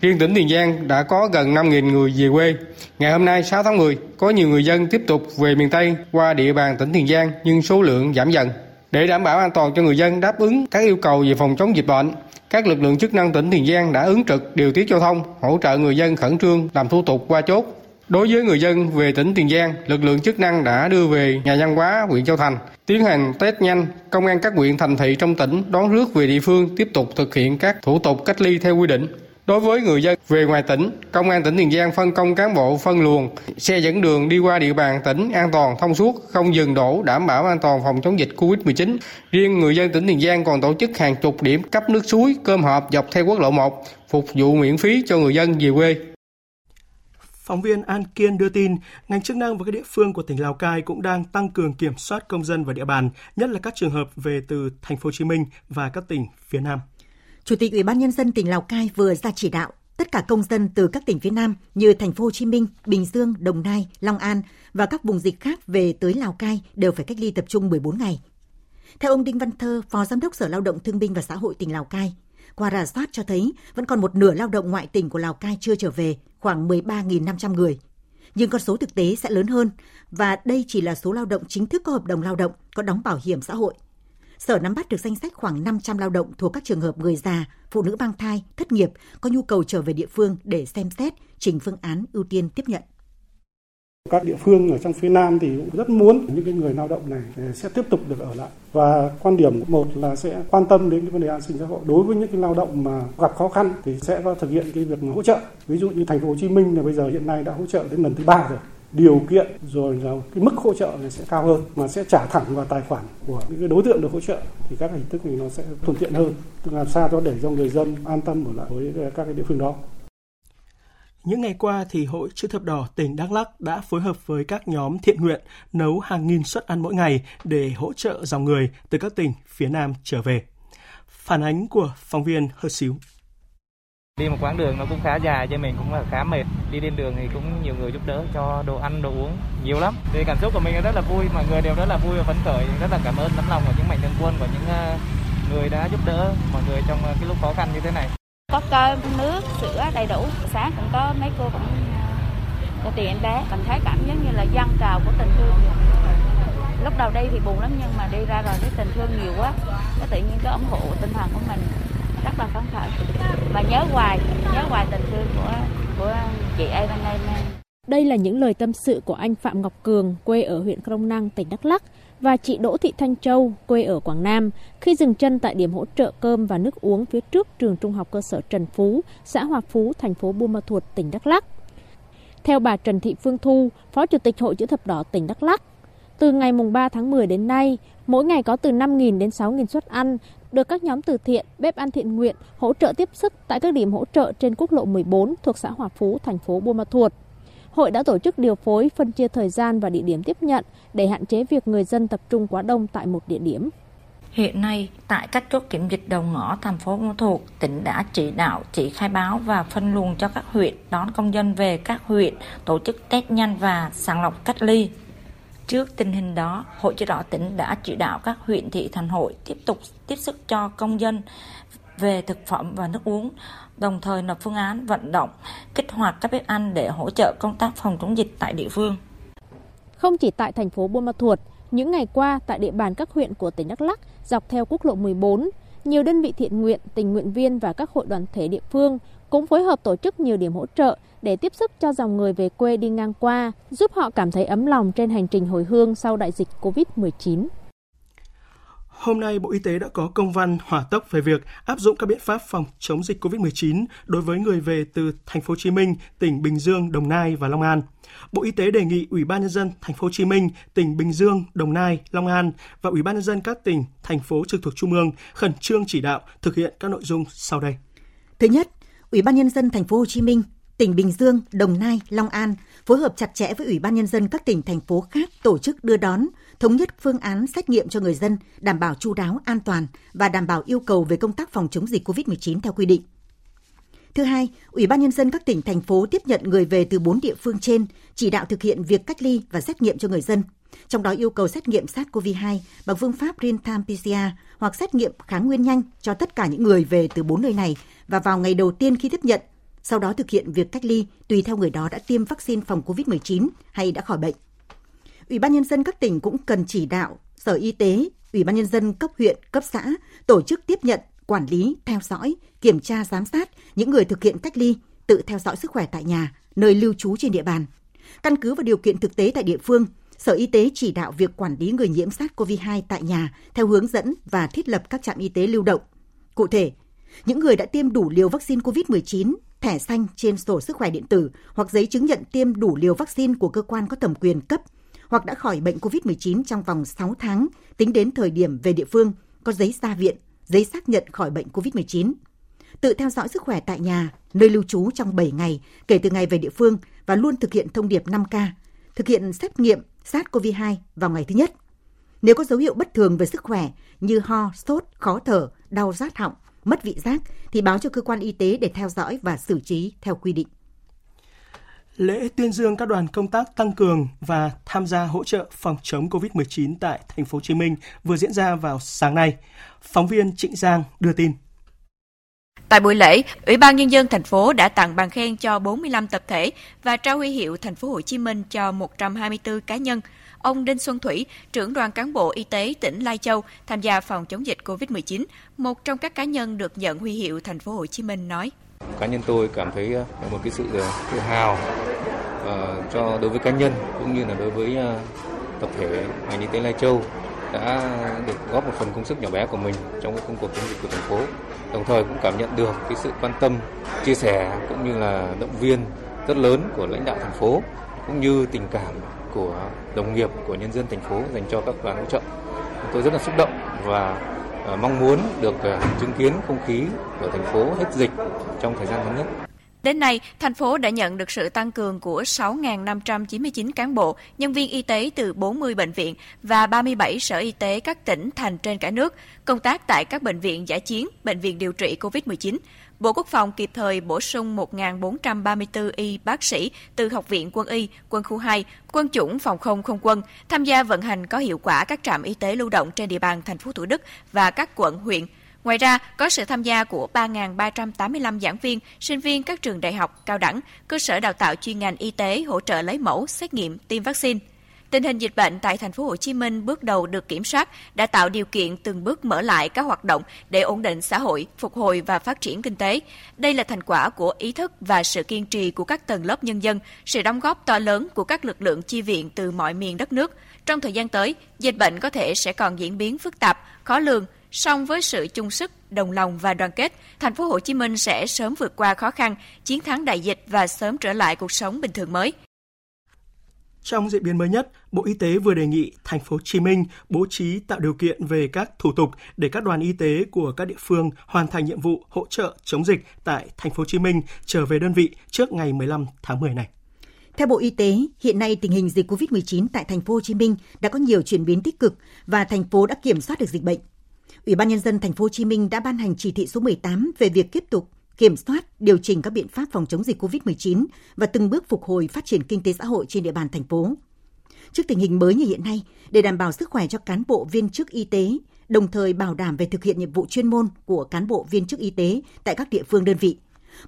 Riêng tỉnh Tiền Giang đã có gần 5.000 người về quê. Ngày hôm nay 6 tháng 10, có nhiều người dân tiếp tục về miền Tây qua địa bàn tỉnh Tiền Giang nhưng số lượng giảm dần. Để đảm bảo an toàn cho người dân đáp ứng các yêu cầu về phòng chống dịch bệnh, các lực lượng chức năng tỉnh Tiền Giang đã ứng trực điều tiết giao thông, hỗ trợ người dân khẩn trương làm thủ tục qua chốt Đối với người dân về tỉnh Tiền Giang, lực lượng chức năng đã đưa về nhà văn hóa huyện Châu Thành, tiến hành test nhanh, công an các huyện thành thị trong tỉnh đón rước về địa phương tiếp tục thực hiện các thủ tục cách ly theo quy định. Đối với người dân về ngoài tỉnh, Công an tỉnh Tiền Giang phân công cán bộ phân luồng, xe dẫn đường đi qua địa bàn tỉnh an toàn thông suốt, không dừng đổ, đảm bảo an toàn phòng chống dịch Covid-19. Riêng người dân tỉnh Tiền Giang còn tổ chức hàng chục điểm cấp nước suối, cơm hộp dọc theo quốc lộ 1, phục vụ miễn phí cho người dân về quê. Phóng viên An Kiên đưa tin, ngành chức năng và các địa phương của tỉnh Lào Cai cũng đang tăng cường kiểm soát công dân và địa bàn, nhất là các trường hợp về từ thành phố Hồ Chí Minh và các tỉnh phía Nam. Chủ tịch Ủy ban nhân dân tỉnh Lào Cai vừa ra chỉ đạo tất cả công dân từ các tỉnh phía Nam như thành phố Hồ Chí Minh, Bình Dương, Đồng Nai, Long An và các vùng dịch khác về tới Lào Cai đều phải cách ly tập trung 14 ngày. Theo ông Đinh Văn Thơ, Phó Giám đốc Sở Lao động Thương binh và Xã hội tỉnh Lào Cai, qua rà soát cho thấy vẫn còn một nửa lao động ngoại tỉnh của Lào Cai chưa trở về, khoảng 13.500 người. Nhưng con số thực tế sẽ lớn hơn và đây chỉ là số lao động chính thức có hợp đồng lao động, có đóng bảo hiểm xã hội. Sở nắm bắt được danh sách khoảng 500 lao động thuộc các trường hợp người già, phụ nữ mang thai, thất nghiệp có nhu cầu trở về địa phương để xem xét trình phương án ưu tiên tiếp nhận. Các địa phương ở trong phía Nam thì cũng rất muốn những cái người lao động này à, sẽ tiếp tục được ở lại. Và quan điểm một là sẽ quan tâm đến cái vấn đề an sinh xã hội. Đối với những cái lao động mà gặp khó khăn thì sẽ có thực hiện cái việc hỗ trợ. Ví dụ như thành phố Hồ Chí Minh là bây giờ hiện nay đã hỗ trợ đến lần thứ ba rồi điều kiện rồi là cái mức hỗ trợ này sẽ cao hơn mà sẽ trả thẳng vào tài khoản của những cái đối tượng được hỗ trợ thì các hình thức này nó sẽ thuận tiện hơn tức làm sao cho để cho người dân an tâm ở lại với các cái địa phương đó những ngày qua thì Hội Chữ thập đỏ tỉnh Đắk Lắk đã phối hợp với các nhóm thiện nguyện nấu hàng nghìn suất ăn mỗi ngày để hỗ trợ dòng người từ các tỉnh phía Nam trở về. Phản ánh của phóng viên Hơ Xíu. Đi một quãng đường nó cũng khá dài cho mình cũng là khá mệt. Đi trên đường thì cũng nhiều người giúp đỡ cho đồ ăn, đồ uống nhiều lắm. Thì cảm xúc của mình rất là vui, mọi người đều rất là vui và phấn khởi. Rất là cảm ơn tấm lòng của những mạnh thường quân của những ờ, người đã giúp đỡ mọi người trong ờ, cái lúc khó khăn như thế này có cơm nước sữa đầy đủ. Sáng cũng có mấy cô cũng ờ, cho tiền em bé. Mình thấy cảm giống như là dân trào của tình thương. Lúc đầu đi thì buồn lắm nhưng mà đi ra rồi thấy tình thương nhiều quá. Cái tự nhiên cái ủng hộ tinh thần của mình rất là phấn khởi. Và nhớ hoài nhớ hoài tình thương của của chị em anh em đây là những lời tâm sự của anh Phạm Ngọc Cường, quê ở huyện Krông Năng, tỉnh Đắk Lắk, và chị Đỗ Thị Thanh Châu, quê ở Quảng Nam, khi dừng chân tại điểm hỗ trợ cơm và nước uống phía trước trường trung học cơ sở Trần Phú, xã Hòa Phú, thành phố Buôn Ma Thuột, tỉnh Đắk Lắk. Theo bà Trần Thị Phương Thu, Phó Chủ tịch Hội Chữ thập đỏ tỉnh Đắk Lắk, từ ngày mùng 3 tháng 10 đến nay, mỗi ngày có từ 5.000 đến 6.000 suất ăn được các nhóm từ thiện, bếp ăn thiện nguyện hỗ trợ tiếp sức tại các điểm hỗ trợ trên quốc lộ 14 thuộc xã Hòa Phú, thành phố Buôn Ma Thuột. Hội đã tổ chức điều phối, phân chia thời gian và địa điểm tiếp nhận để hạn chế việc người dân tập trung quá đông tại một địa điểm. Hiện nay, tại các chốt kiểm dịch đầu ngõ thành phố Buôn Thuộc, tỉnh đã chỉ đạo chỉ khai báo và phân luồng cho các huyện đón công dân về các huyện tổ chức test nhanh và sàng lọc cách ly. Trước tình hình đó, Hội chữ đỏ tỉnh đã chỉ đạo các huyện thị thành hội tiếp tục tiếp sức cho công dân về thực phẩm và nước uống, đồng thời lập phương án vận động, kích hoạt các bếp ăn để hỗ trợ công tác phòng chống dịch tại địa phương. Không chỉ tại thành phố Buôn Ma Thuột, những ngày qua tại địa bàn các huyện của tỉnh Đắk Lắk dọc theo quốc lộ 14, nhiều đơn vị thiện nguyện, tình nguyện viên và các hội đoàn thể địa phương cũng phối hợp tổ chức nhiều điểm hỗ trợ để tiếp sức cho dòng người về quê đi ngang qua, giúp họ cảm thấy ấm lòng trên hành trình hồi hương sau đại dịch COVID-19. Hôm nay, Bộ Y tế đã có công văn hỏa tốc về việc áp dụng các biện pháp phòng chống dịch COVID-19 đối với người về từ thành phố Hồ Chí Minh, tỉnh Bình Dương, Đồng Nai và Long An. Bộ Y tế đề nghị Ủy ban nhân dân thành phố Hồ Chí Minh, tỉnh Bình Dương, Đồng Nai, Long An và Ủy ban nhân dân các tỉnh, thành phố trực thuộc trung ương khẩn trương chỉ đạo thực hiện các nội dung sau đây. Thứ nhất, Ủy ban nhân dân thành phố Hồ Chí Minh, tỉnh Bình Dương, Đồng Nai, Long An phối hợp chặt chẽ với Ủy ban nhân dân các tỉnh thành phố khác tổ chức đưa đón, thống nhất phương án xét nghiệm cho người dân, đảm bảo chu đáo, an toàn và đảm bảo yêu cầu về công tác phòng chống dịch COVID-19 theo quy định. Thứ hai, Ủy ban nhân dân các tỉnh thành phố tiếp nhận người về từ 4 địa phương trên, chỉ đạo thực hiện việc cách ly và xét nghiệm cho người dân. Trong đó yêu cầu xét nghiệm SARS-CoV-2 bằng phương pháp real-time PCR hoặc xét nghiệm kháng nguyên nhanh cho tất cả những người về từ 4 nơi này và vào ngày đầu tiên khi tiếp nhận, sau đó thực hiện việc cách ly tùy theo người đó đã tiêm vaccine phòng COVID-19 hay đã khỏi bệnh. Ủy ban nhân dân các tỉnh cũng cần chỉ đạo Sở Y tế, Ủy ban nhân dân cấp huyện, cấp xã tổ chức tiếp nhận, quản lý, theo dõi, kiểm tra giám sát những người thực hiện cách ly, tự theo dõi sức khỏe tại nhà, nơi lưu trú trên địa bàn. Căn cứ vào điều kiện thực tế tại địa phương, Sở Y tế chỉ đạo việc quản lý người nhiễm SARS-CoV-2 tại nhà theo hướng dẫn và thiết lập các trạm y tế lưu động. Cụ thể, những người đã tiêm đủ liều vaccine COVID-19, thẻ xanh trên sổ sức khỏe điện tử hoặc giấy chứng nhận tiêm đủ liều vaccine của cơ quan có thẩm quyền cấp hoặc đã khỏi bệnh COVID-19 trong vòng 6 tháng tính đến thời điểm về địa phương có giấy ra viện, giấy xác nhận khỏi bệnh COVID-19. Tự theo dõi sức khỏe tại nhà, nơi lưu trú trong 7 ngày kể từ ngày về địa phương và luôn thực hiện thông điệp 5K, thực hiện xét nghiệm SARS-CoV-2 vào ngày thứ nhất. Nếu có dấu hiệu bất thường về sức khỏe như ho, sốt, khó thở, đau rát họng, mất vị giác thì báo cho cơ quan y tế để theo dõi và xử trí theo quy định. Lễ tuyên dương các đoàn công tác tăng cường và tham gia hỗ trợ phòng chống COVID-19 tại thành phố Hồ Chí Minh vừa diễn ra vào sáng nay. Phóng viên Trịnh Giang đưa tin. Tại buổi lễ, Ủy ban nhân dân thành phố đã tặng bằng khen cho 45 tập thể và trao huy hiệu thành phố Hồ Chí Minh cho 124 cá nhân. Ông Đinh Xuân Thủy, trưởng đoàn cán bộ y tế tỉnh Lai Châu tham gia phòng chống dịch COVID-19, một trong các cá nhân được nhận huy hiệu thành phố Hồ Chí Minh nói: Cá nhân tôi cảm thấy ờ, một cái sự ờ, tự hào uh, cho đối với cá nhân cũng như là đối với uh, tập thể ngành y tế Lai Châu đã được góp một phần công sức nhỏ bé của mình trong cái công cuộc chống dịch của thành phố. Đồng thời cũng cảm nhận được cái sự quan tâm, chia sẻ cũng như là động viên rất lớn của lãnh đạo thành phố cũng như tình cảm của đồng nghiệp của nhân dân thành phố dành cho các đoàn hỗ trợ. Tôi rất là xúc động và ờ, mong muốn được ờ, chứng kiến không khí của thành phố hết dịch trong thời gian ngắn nhất. Đến nay, thành phố đã nhận được sự tăng cường của 6.599 cán bộ, nhân viên y tế từ 40 bệnh viện và 37 sở y tế các tỉnh, thành trên cả nước, công tác tại các bệnh viện giả chiến, bệnh viện điều trị COVID-19. Bộ Quốc phòng kịp thời bổ sung 1.434 y bác sĩ từ Học viện Quân y, Quân khu 2, Quân chủng Phòng không Không quân tham gia vận hành có hiệu quả các trạm y tế lưu động trên địa bàn thành phố Thủ Đức và các quận, huyện. Ngoài ra, có sự tham gia của 3.385 giảng viên, sinh viên các trường đại học, cao đẳng, cơ sở đào tạo chuyên ngành y tế hỗ trợ lấy mẫu, xét nghiệm, tiêm vaccine. Tình hình dịch bệnh tại thành phố Hồ Chí Minh bước đầu được kiểm soát đã tạo điều kiện từng bước mở lại các hoạt động để ổn định xã hội, phục hồi và phát triển kinh tế. Đây là thành quả của ý thức và sự kiên trì của các tầng lớp nhân dân, sự đóng góp to lớn của các lực lượng chi viện từ mọi miền đất nước. Trong thời gian tới, dịch bệnh có thể sẽ còn diễn biến phức tạp, khó lường, song với sự chung sức, đồng lòng và đoàn kết, thành phố Hồ Chí Minh sẽ sớm vượt qua khó khăn, chiến thắng đại dịch và sớm trở lại cuộc sống bình thường mới. Trong diễn biến mới nhất, Bộ Y tế vừa đề nghị thành phố Hồ Chí Minh bố trí tạo điều kiện về các thủ tục để các đoàn y tế của các địa phương hoàn thành nhiệm vụ hỗ trợ chống dịch tại thành phố Hồ Chí Minh trở về đơn vị trước ngày 15 tháng 10 này. Theo Bộ Y tế, hiện nay tình hình dịch COVID-19 tại thành phố Hồ Chí Minh đã có nhiều chuyển biến tích cực và thành phố đã kiểm soát được dịch bệnh. Ủy ban nhân dân thành phố Hồ Chí Minh đã ban hành chỉ thị số 18 về việc tiếp tục kiểm soát, điều chỉnh các biện pháp phòng chống dịch COVID-19 và từng bước phục hồi phát triển kinh tế xã hội trên địa bàn thành phố. Trước tình hình mới như hiện nay, để đảm bảo sức khỏe cho cán bộ viên chức y tế, đồng thời bảo đảm về thực hiện nhiệm vụ chuyên môn của cán bộ viên chức y tế tại các địa phương đơn vị.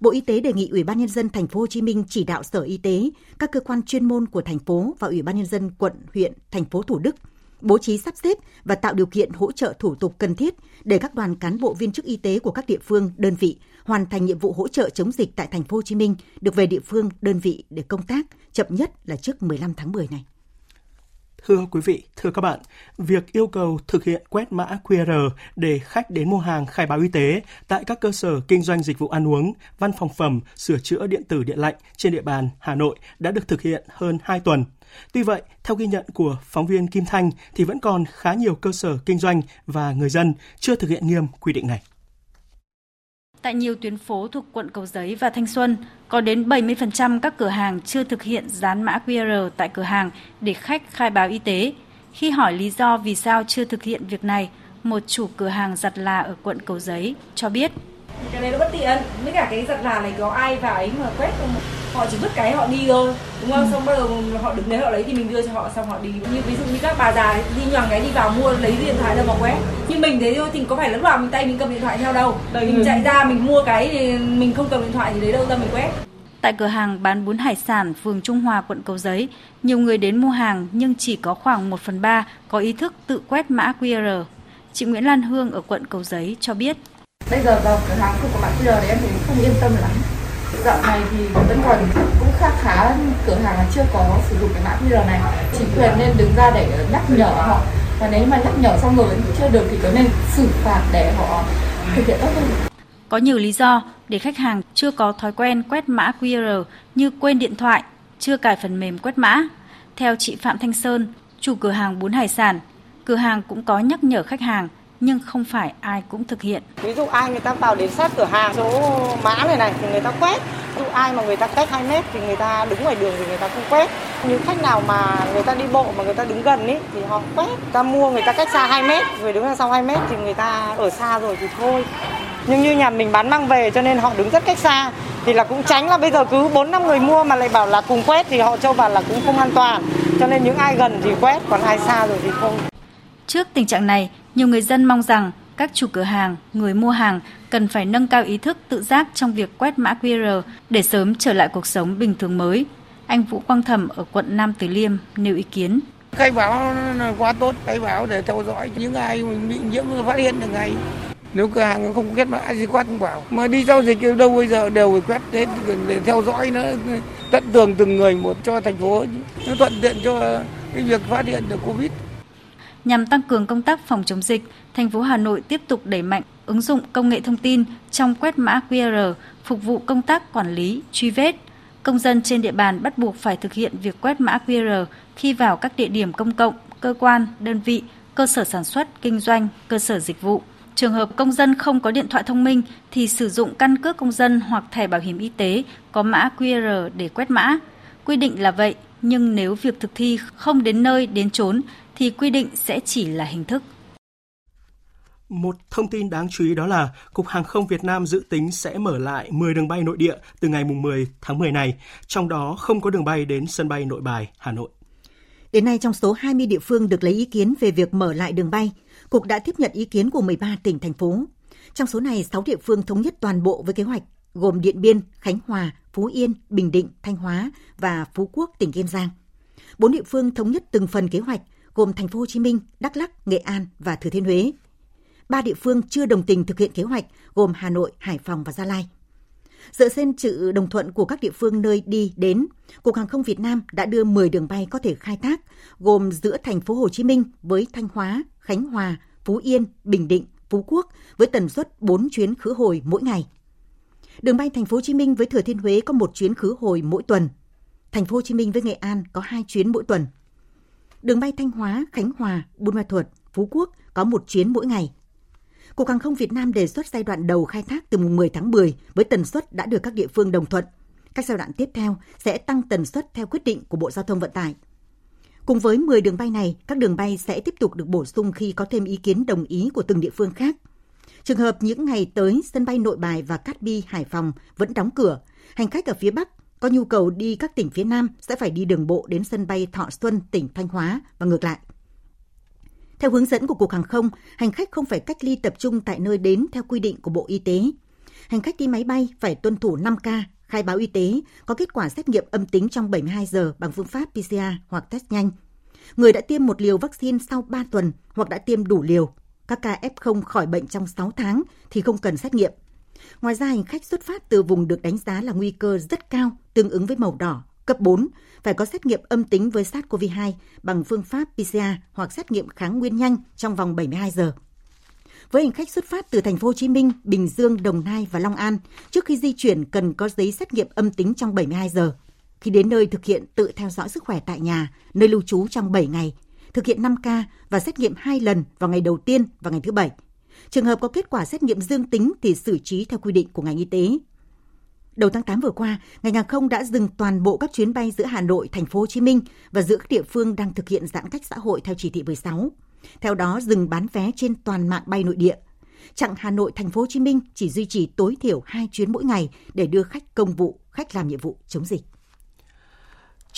Bộ Y tế đề nghị Ủy ban nhân dân thành phố Hồ Chí Minh chỉ đạo Sở Y tế, các cơ quan chuyên môn của thành phố và Ủy ban nhân dân quận, huyện, thành phố Thủ Đức bố trí sắp xếp và tạo điều kiện hỗ trợ thủ tục cần thiết để các đoàn cán bộ viên chức y tế của các địa phương, đơn vị hoàn thành nhiệm vụ hỗ trợ chống dịch tại thành phố Hồ Chí Minh được về địa phương, đơn vị để công tác chậm nhất là trước 15 tháng 10 này. Thưa quý vị, thưa các bạn, việc yêu cầu thực hiện quét mã QR để khách đến mua hàng khai báo y tế tại các cơ sở kinh doanh dịch vụ ăn uống, văn phòng phẩm, sửa chữa điện tử điện lạnh trên địa bàn Hà Nội đã được thực hiện hơn 2 tuần. Tuy vậy, theo ghi nhận của phóng viên Kim Thanh thì vẫn còn khá nhiều cơ sở kinh doanh và người dân chưa thực hiện nghiêm quy định này. Tại nhiều tuyến phố thuộc quận Cầu Giấy và Thanh Xuân, có đến 70% các cửa hàng chưa thực hiện dán mã QR tại cửa hàng để khách khai báo y tế. Khi hỏi lý do vì sao chưa thực hiện việc này, một chủ cửa hàng giặt là ở quận Cầu Giấy cho biết. Cái này nó bất tiện, với cả cái giặt là này có ai vào ấy mà quét không? Họ chỉ vứt cái họ đi thôi, đúng không? Ừ. Xong bắt đầu họ đứng đấy họ lấy thì mình đưa cho họ xong họ đi. Như ví dụ như các bà già đi nhòn cái đi vào mua lấy điện thoại đâu mà quét. Như mình thế thôi thì có phải lúc nào mình tay mình cầm điện thoại theo đâu. Đấy, mình chạy ra mình mua cái thì mình không cầm điện thoại thì lấy đâu ra mình quét. Tại cửa hàng bán bún hải sản phường Trung Hòa, quận Cầu Giấy, nhiều người đến mua hàng nhưng chỉ có khoảng 1 phần 3 có ý thức tự quét mã QR. Chị Nguyễn Lan Hương ở quận Cầu Giấy cho biết. Bây giờ vào cửa hàng không có mã QR thì em thấy không yên tâm lắm. Dạo này thì vẫn còn cũng khá khá cửa hàng là chưa có sử dụng cái mã QR này. Chính quyền nên đứng ra để nhắc nhở họ. Và nếu mà nhắc nhở xong rồi chưa được thì có nên xử phạt để họ thực hiện tốt hơn. Có nhiều lý do để khách hàng chưa có thói quen quét mã QR như quên điện thoại, chưa cài phần mềm quét mã. Theo chị Phạm Thanh Sơn, chủ cửa hàng bún hải sản, cửa hàng cũng có nhắc nhở khách hàng nhưng không phải ai cũng thực hiện. Ví dụ ai người ta vào đến sát cửa hàng số mã này này thì người ta quét. Ví dụ ai mà người ta cách 2 mét thì người ta đứng ngoài đường thì người ta không quét. Những khách nào mà người ta đi bộ mà người ta đứng gần ý thì họ quét. Người ta mua người ta cách xa 2 mét, người đứng ra sau 2 mét thì người ta ở xa rồi thì thôi. Nhưng như nhà mình bán mang về cho nên họ đứng rất cách xa thì là cũng tránh là bây giờ cứ 4 năm người mua mà lại bảo là cùng quét thì họ cho vào là cũng không an toàn. Cho nên những ai gần thì quét còn ai xa rồi thì không. Trước tình trạng này, nhiều người dân mong rằng các chủ cửa hàng, người mua hàng cần phải nâng cao ý thức tự giác trong việc quét mã QR để sớm trở lại cuộc sống bình thường mới. Anh Vũ Quang Thẩm ở quận Nam Từ Liêm nêu ý kiến. Khai báo quá tốt, khai báo để theo dõi những ai bị nhiễm phát hiện được ngay. Nếu cửa hàng không quét mã gì quát không bảo, Mà đi giao dịch đâu bây giờ đều phải quét hết để theo dõi nó tận tường từng người một cho thành phố. Nó thuận tiện cho cái việc phát hiện được Covid. Nhằm tăng cường công tác phòng chống dịch, thành phố Hà Nội tiếp tục đẩy mạnh ứng dụng công nghệ thông tin trong quét mã QR phục vụ công tác quản lý, truy vết. Công dân trên địa bàn bắt buộc phải thực hiện việc quét mã QR khi vào các địa điểm công cộng, cơ quan, đơn vị, cơ sở sản xuất, kinh doanh, cơ sở dịch vụ. Trường hợp công dân không có điện thoại thông minh thì sử dụng căn cước công dân hoặc thẻ bảo hiểm y tế có mã QR để quét mã. Quy định là vậy, nhưng nếu việc thực thi không đến nơi đến chốn thì quy định sẽ chỉ là hình thức. Một thông tin đáng chú ý đó là Cục Hàng không Việt Nam dự tính sẽ mở lại 10 đường bay nội địa từ ngày 10 tháng 10 này, trong đó không có đường bay đến sân bay Nội Bài, Hà Nội. Đến nay, trong số 20 địa phương được lấy ý kiến về việc mở lại đường bay, Cục đã tiếp nhận ý kiến của 13 tỉnh, thành phố. Trong số này, 6 địa phương thống nhất toàn bộ với kế hoạch, gồm Điện Biên, Khánh Hòa, Phú Yên, Bình Định, Thanh Hóa và Phú Quốc, tỉnh Kiên Giang. Bốn địa phương thống nhất từng phần kế hoạch, gồm Thành phố Hồ Chí Minh, Đắk Lắk, Nghệ An và Thừa Thiên Huế. Ba địa phương chưa đồng tình thực hiện kế hoạch gồm Hà Nội, Hải Phòng và Gia Lai. Dựa trên sự đồng thuận của các địa phương nơi đi đến, Cục Hàng không Việt Nam đã đưa 10 đường bay có thể khai thác, gồm giữa thành phố Hồ Chí Minh với Thanh Hóa, Khánh Hòa, Phú Yên, Bình Định, Phú Quốc với tần suất 4 chuyến khứ hồi mỗi ngày. Đường bay thành phố Hồ Chí Minh với Thừa Thiên Huế có một chuyến khứ hồi mỗi tuần. Thành phố Hồ Chí Minh với Nghệ An có hai chuyến mỗi tuần. Đường bay Thanh Hóa, Khánh Hòa, Buôn Ma Thuột, Phú Quốc có một chuyến mỗi ngày. Cục Hàng không Việt Nam đề xuất giai đoạn đầu khai thác từ mùng 10 tháng 10 với tần suất đã được các địa phương đồng thuận. Các giai đoạn tiếp theo sẽ tăng tần suất theo quyết định của Bộ Giao thông Vận tải. Cùng với 10 đường bay này, các đường bay sẽ tiếp tục được bổ sung khi có thêm ý kiến đồng ý của từng địa phương khác. Trường hợp những ngày tới sân bay Nội Bài và Cát Bi, Hải Phòng vẫn đóng cửa, hành khách ở phía Bắc có nhu cầu đi các tỉnh phía Nam sẽ phải đi đường bộ đến sân bay Thọ Xuân, tỉnh Thanh Hóa và ngược lại. Theo hướng dẫn của Cục Hàng không, hành khách không phải cách ly tập trung tại nơi đến theo quy định của Bộ Y tế. Hành khách đi máy bay phải tuân thủ 5K, khai báo y tế, có kết quả xét nghiệm âm tính trong 72 giờ bằng phương pháp PCR hoặc test nhanh. Người đã tiêm một liều vaccine sau 3 tuần hoặc đã tiêm đủ liều. Các ca F0 khỏi bệnh trong 6 tháng thì không cần xét nghiệm. Ngoài ra, hành khách xuất phát từ vùng được đánh giá là nguy cơ rất cao, tương ứng với màu đỏ, cấp 4, phải có xét nghiệm âm tính với SARS-CoV-2 bằng phương pháp PCR hoặc xét nghiệm kháng nguyên nhanh trong vòng 72 giờ. Với hành khách xuất phát từ thành phố Hồ Chí Minh, Bình Dương, Đồng Nai và Long An, trước khi di chuyển cần có giấy xét nghiệm âm tính trong 72 giờ. Khi đến nơi thực hiện tự theo dõi sức khỏe tại nhà, nơi lưu trú trong 7 ngày, thực hiện 5K và xét nghiệm 2 lần vào ngày đầu tiên và ngày thứ bảy. Trường hợp có kết quả xét nghiệm dương tính thì xử trí theo quy định của ngành y tế. Đầu tháng 8 vừa qua, ngành hàng không đã dừng toàn bộ các chuyến bay giữa Hà Nội, thành phố Hồ Chí Minh và giữa các địa phương đang thực hiện giãn cách xã hội theo chỉ thị 16. Theo đó, dừng bán vé trên toàn mạng bay nội địa. Chặng Hà Nội thành phố Hồ Chí Minh chỉ duy trì tối thiểu 2 chuyến mỗi ngày để đưa khách công vụ, khách làm nhiệm vụ chống dịch.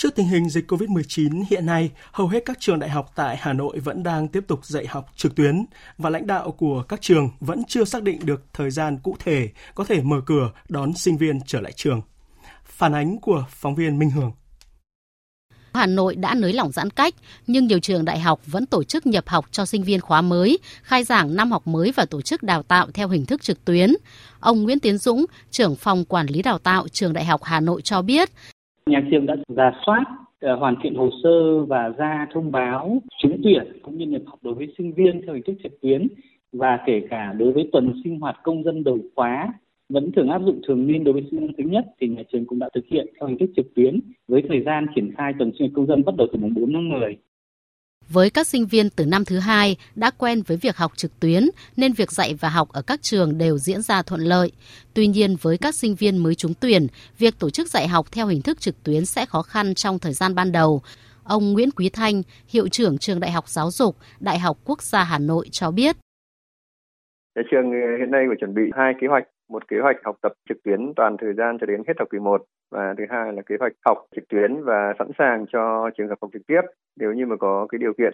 Trước tình hình dịch COVID-19 hiện nay, hầu hết các trường đại học tại Hà Nội vẫn đang tiếp tục dạy học trực tuyến và lãnh đạo của các trường vẫn chưa xác định được thời gian cụ thể có thể mở cửa đón sinh viên trở lại trường. Phản ánh của phóng viên Minh Hường. Hà Nội đã nới lỏng giãn cách, nhưng nhiều trường đại học vẫn tổ chức nhập học cho sinh viên khóa mới, khai giảng năm học mới và tổ chức đào tạo theo hình thức trực tuyến. Ông Nguyễn Tiến Dũng, trưởng phòng quản lý đào tạo trường Đại học Hà Nội cho biết, nhà trường đã giả soát ờ, hoàn thiện hồ sơ và ra thông báo, trúng tuyển cũng như nhập học đối với sinh viên theo hình thức trực tuyến. Và kể cả đối với tuần sinh hoạt công dân đầu khóa, vẫn thường áp dụng thường niên đối với sinh viên thứ nhất thì nhà trường cũng đã thực hiện theo hình thức trực tuyến với thời gian triển khai tuần sinh hoạt công dân bắt đầu từ mùng 4 tháng 10 với các sinh viên từ năm thứ hai đã quen với việc học trực tuyến nên việc dạy và học ở các trường đều diễn ra thuận lợi. Tuy nhiên với các sinh viên mới trúng tuyển, việc tổ chức dạy học theo hình thức trực tuyến sẽ khó khăn trong thời gian ban đầu. Ông Nguyễn Quý Thanh, hiệu trưởng trường Đại học Giáo dục, Đại học Quốc gia Hà Nội cho biết. Trường hiện nay phải chuẩn bị hai kế hoạch một kế hoạch học tập trực tuyến toàn thời gian cho đến hết học kỳ 1 và thứ hai là kế hoạch học trực tuyến và sẵn sàng cho trường hợp học trực tiếp nếu như mà có cái điều kiện.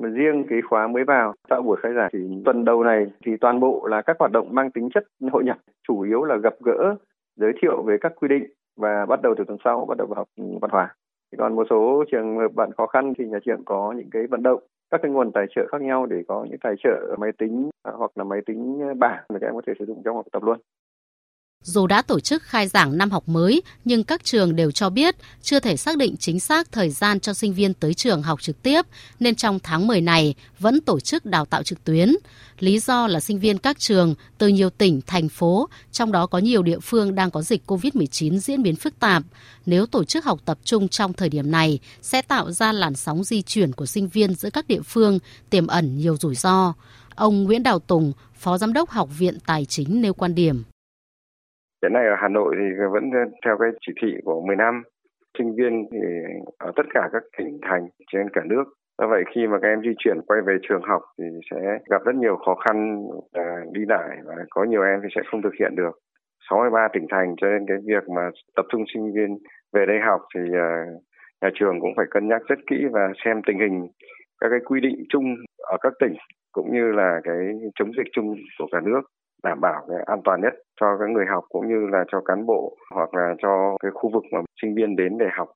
Mà riêng cái khóa mới vào sau buổi khai giảng thì tuần đầu này thì toàn bộ là các hoạt động mang tính chất hội nhập, chủ yếu là gặp gỡ, giới thiệu về các quy định và bắt đầu từ tuần sau bắt đầu vào học văn hóa. Còn một số trường hợp bạn khó khăn thì nhà trường có những cái vận động các cái nguồn tài trợ khác nhau để có những tài trợ máy tính à, hoặc là máy tính bảng để các em có thể sử dụng trong học tập luôn. Dù đã tổ chức khai giảng năm học mới, nhưng các trường đều cho biết chưa thể xác định chính xác thời gian cho sinh viên tới trường học trực tiếp, nên trong tháng 10 này vẫn tổ chức đào tạo trực tuyến. Lý do là sinh viên các trường từ nhiều tỉnh, thành phố, trong đó có nhiều địa phương đang có dịch COVID-19 diễn biến phức tạp. Nếu tổ chức học tập trung trong thời điểm này, sẽ tạo ra làn sóng di chuyển của sinh viên giữa các địa phương, tiềm ẩn nhiều rủi ro. Ông Nguyễn Đào Tùng, Phó Giám đốc Học viện Tài chính nêu quan điểm. Hiện nay ở Hà Nội thì vẫn theo cái chỉ thị của 10 năm, sinh viên thì ở tất cả các tỉnh thành trên cả nước. Do vậy khi mà các em di chuyển quay về trường học thì sẽ gặp rất nhiều khó khăn à, đi lại và có nhiều em thì sẽ không thực hiện được. 63 tỉnh thành cho nên cái việc mà tập trung sinh viên về đây học thì à, nhà trường cũng phải cân nhắc rất kỹ và xem tình hình các cái quy định chung ở các tỉnh cũng như là cái chống dịch chung của cả nước đảm bảo cái an toàn nhất cho các người học cũng như là cho cán bộ hoặc là cho cái khu vực mà sinh viên đến để học.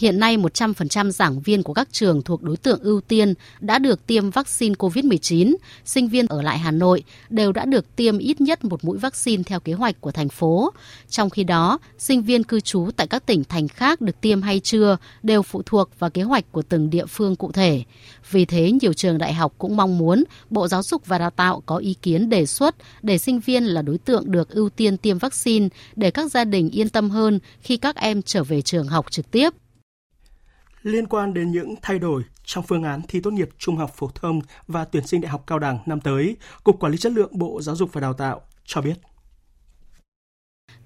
Hiện nay 100% giảng viên của các trường thuộc đối tượng ưu tiên đã được tiêm vaccine COVID-19. Sinh viên ở lại Hà Nội đều đã được tiêm ít nhất một mũi vaccine theo kế hoạch của thành phố. Trong khi đó, sinh viên cư trú tại các tỉnh thành khác được tiêm hay chưa đều phụ thuộc vào kế hoạch của từng địa phương cụ thể. Vì thế, nhiều trường đại học cũng mong muốn Bộ Giáo dục và Đào tạo có ý kiến đề xuất để sinh viên là đối tượng được ưu tiên tiêm vaccine để các gia đình yên tâm hơn khi các em trở về trường học trực tiếp liên quan đến những thay đổi trong phương án thi tốt nghiệp trung học phổ thông và tuyển sinh đại học cao đẳng năm tới, Cục Quản lý Chất lượng Bộ Giáo dục và Đào tạo cho biết.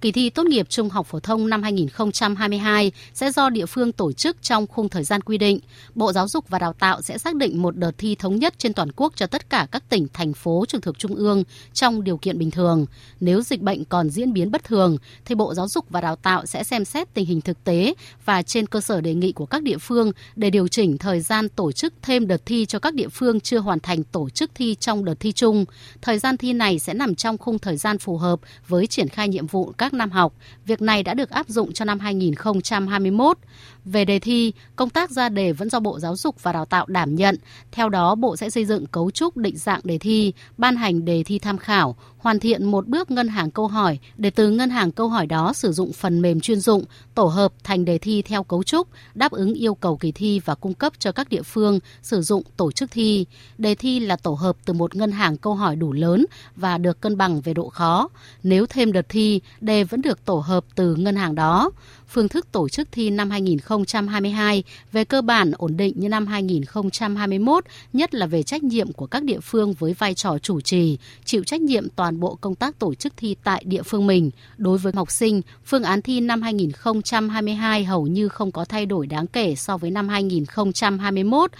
Kỳ thi tốt nghiệp trung học phổ thông năm 2022 sẽ do địa phương tổ chức trong khung thời gian quy định. Bộ Giáo dục và Đào tạo sẽ xác định một đợt thi thống nhất trên toàn quốc cho tất cả các tỉnh, thành phố trực thuộc trung ương trong điều kiện bình thường. Nếu dịch bệnh còn diễn biến bất thường, thì Bộ Giáo dục và Đào tạo sẽ xem xét tình hình thực tế và trên cơ sở đề nghị của các địa phương để điều chỉnh thời gian tổ chức thêm đợt thi cho các địa phương chưa hoàn thành tổ chức thi trong đợt thi chung. Thời gian thi này sẽ nằm trong khung thời gian phù hợp với triển khai nhiệm vụ các năm học. Việc này đã được áp dụng cho năm 2021. Về đề thi, công tác ra đề vẫn do Bộ Giáo dục và Đào tạo đảm nhận. Theo đó, Bộ sẽ xây dựng cấu trúc định dạng đề thi, ban hành đề thi tham khảo, hoàn thiện một bước ngân hàng câu hỏi để từ ngân hàng câu hỏi đó sử dụng phần mềm chuyên dụng, tổ hợp thành đề thi theo cấu trúc, đáp ứng yêu cầu kỳ thi và cung cấp cho các địa phương sử dụng tổ chức thi. Đề thi là tổ hợp từ một ngân hàng câu hỏi đủ lớn và được cân bằng về độ khó. Nếu thêm đợt thi, đề vẫn được tổ hợp từ ngân hàng đó phương thức tổ chức thi năm 2022 về cơ bản ổn định như năm 2021, nhất là về trách nhiệm của các địa phương với vai trò chủ trì, chịu trách nhiệm toàn bộ công tác tổ chức thi tại địa phương mình. Đối với học sinh, phương án thi năm 2022 hầu như không có thay đổi đáng kể so với năm 2021.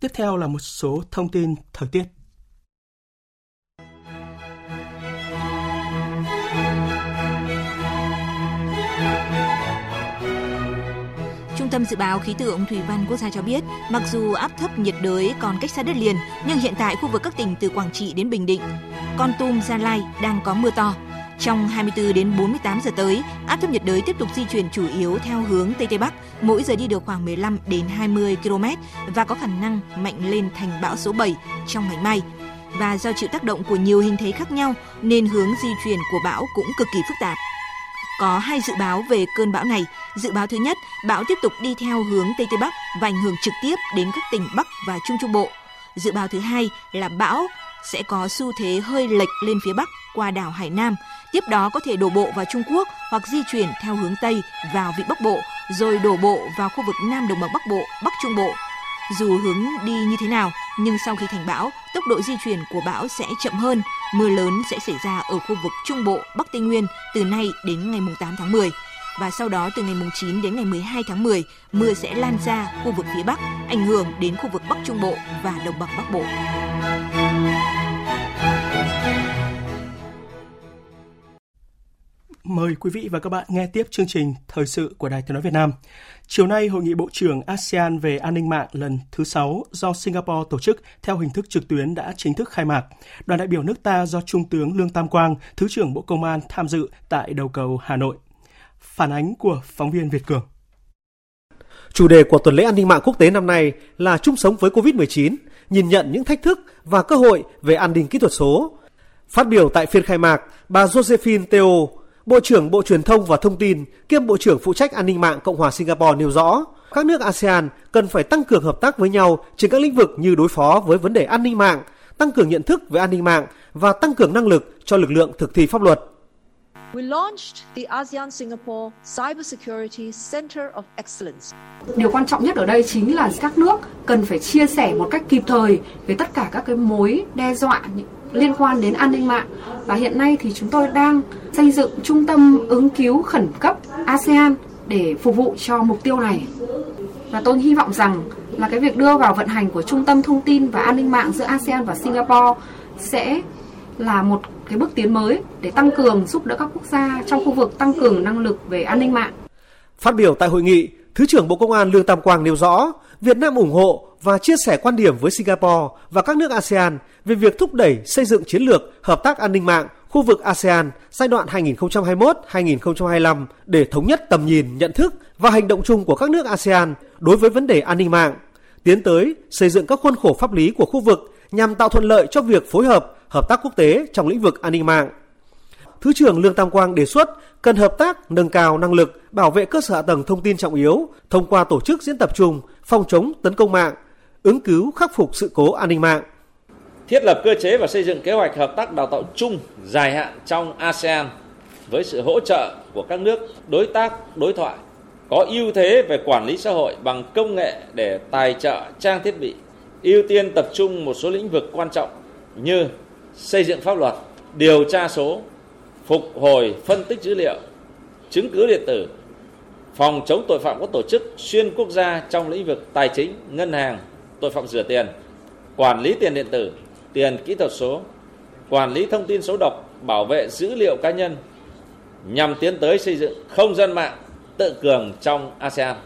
Tiếp theo là một số thông tin thời tiết. Trung tâm Dự báo Khí tượng Thủy văn Quốc gia cho biết, mặc dù áp thấp nhiệt đới còn cách xa đất liền, nhưng hiện tại khu vực các tỉnh từ Quảng Trị đến Bình Định, Con Tum, Gia Lai đang có mưa to. Trong 24 đến 48 giờ tới, áp thấp nhiệt đới tiếp tục di chuyển chủ yếu theo hướng Tây Tây Bắc, mỗi giờ đi được khoảng 15 đến 20 km và có khả năng mạnh lên thành bão số 7 trong ngày mai. Và do chịu tác động của nhiều hình thế khác nhau nên hướng di chuyển của bão cũng cực kỳ phức tạp. Có hai dự báo về cơn bão này. Dự báo thứ nhất, bão tiếp tục đi theo hướng Tây Tây Bắc và ảnh hưởng trực tiếp đến các tỉnh Bắc và Trung Trung Bộ. Dự báo thứ hai là bão sẽ có xu thế hơi lệch lên phía Bắc qua đảo Hải Nam, tiếp đó có thể đổ bộ vào Trung Quốc hoặc di chuyển theo hướng Tây vào vịnh Bắc Bộ, rồi đổ bộ vào khu vực Nam Đồng bằng Bắc Bộ, Bắc Trung Bộ. Dù hướng đi như thế nào, nhưng sau khi thành bão, tốc độ di chuyển của bão sẽ chậm hơn. Mưa lớn sẽ xảy ra ở khu vực Trung Bộ, Bắc Tây Nguyên từ nay đến ngày 8 tháng 10. Và sau đó từ ngày 9 đến ngày 12 tháng 10, mưa sẽ lan ra khu vực phía Bắc, ảnh hưởng đến khu vực Bắc Trung Bộ và Đồng bằng Bắc Bộ. Mời quý vị và các bạn nghe tiếp chương trình Thời sự của Đài Tiếng Nói Việt Nam. Chiều nay, Hội nghị Bộ trưởng ASEAN về an ninh mạng lần thứ 6 do Singapore tổ chức theo hình thức trực tuyến đã chính thức khai mạc. Đoàn đại biểu nước ta do Trung tướng Lương Tam Quang, Thứ trưởng Bộ Công an tham dự tại đầu cầu Hà Nội. Phản ánh của phóng viên Việt Cường. Chủ đề của tuần lễ an ninh mạng quốc tế năm nay là chung sống với COVID-19, nhìn nhận những thách thức và cơ hội về an ninh kỹ thuật số. Phát biểu tại phiên khai mạc, bà Josephine Teo, Bộ trưởng Bộ Truyền thông và Thông tin kiêm Bộ trưởng phụ trách an ninh mạng Cộng hòa Singapore nêu rõ, các nước ASEAN cần phải tăng cường hợp tác với nhau trên các lĩnh vực như đối phó với vấn đề an ninh mạng, tăng cường nhận thức về an ninh mạng và tăng cường năng lực cho lực lượng thực thi pháp luật. We launched the ASEAN Singapore Cybersecurity Center of Excellence. Điều quan trọng nhất ở đây chính là các nước cần phải chia sẻ một cách kịp thời về tất cả các cái mối đe dọa liên quan đến an ninh mạng và hiện nay thì chúng tôi đang xây dựng trung tâm ứng cứu khẩn cấp ASEAN để phục vụ cho mục tiêu này. Và tôi hy vọng rằng là cái việc đưa vào vận hành của trung tâm thông tin và an ninh mạng giữa ASEAN và Singapore sẽ là một cái bước tiến mới để tăng cường giúp đỡ các quốc gia trong khu vực tăng cường năng lực về an ninh mạng. Phát biểu tại hội nghị, Thứ trưởng Bộ Công an Lương Tam Quang nêu rõ, Việt Nam ủng hộ và chia sẻ quan điểm với Singapore và các nước ASEAN về việc thúc đẩy xây dựng chiến lược hợp tác an ninh mạng khu vực ASEAN giai đoạn 2021-2025 để thống nhất tầm nhìn, nhận thức và hành động chung của các nước ASEAN đối với vấn đề an ninh mạng, tiến tới xây dựng các khuôn khổ pháp lý của khu vực nhằm tạo thuận lợi cho việc phối hợp, hợp tác quốc tế trong lĩnh vực an ninh mạng. Thứ trưởng Lương Tam Quang đề xuất cần hợp tác nâng cao năng lực bảo vệ cơ sở hạ tầng thông tin trọng yếu thông qua tổ chức diễn tập chung phòng chống tấn công mạng, ứng cứu khắc phục sự cố an ninh mạng. Thiết lập cơ chế và xây dựng kế hoạch hợp tác đào tạo chung dài hạn trong ASEAN với sự hỗ trợ của các nước đối tác đối thoại có ưu thế về quản lý xã hội bằng công nghệ để tài trợ trang thiết bị, ưu tiên tập trung một số lĩnh vực quan trọng như xây dựng pháp luật, điều tra số, phục hồi phân tích dữ liệu, chứng cứ điện tử, phòng chống tội phạm có tổ chức xuyên quốc gia trong lĩnh vực tài chính, ngân hàng, tội phạm rửa tiền, quản lý tiền điện tử, tiền kỹ thuật số, quản lý thông tin số độc, bảo vệ dữ liệu cá nhân nhằm tiến tới xây dựng không gian mạng tự cường trong ASEAN.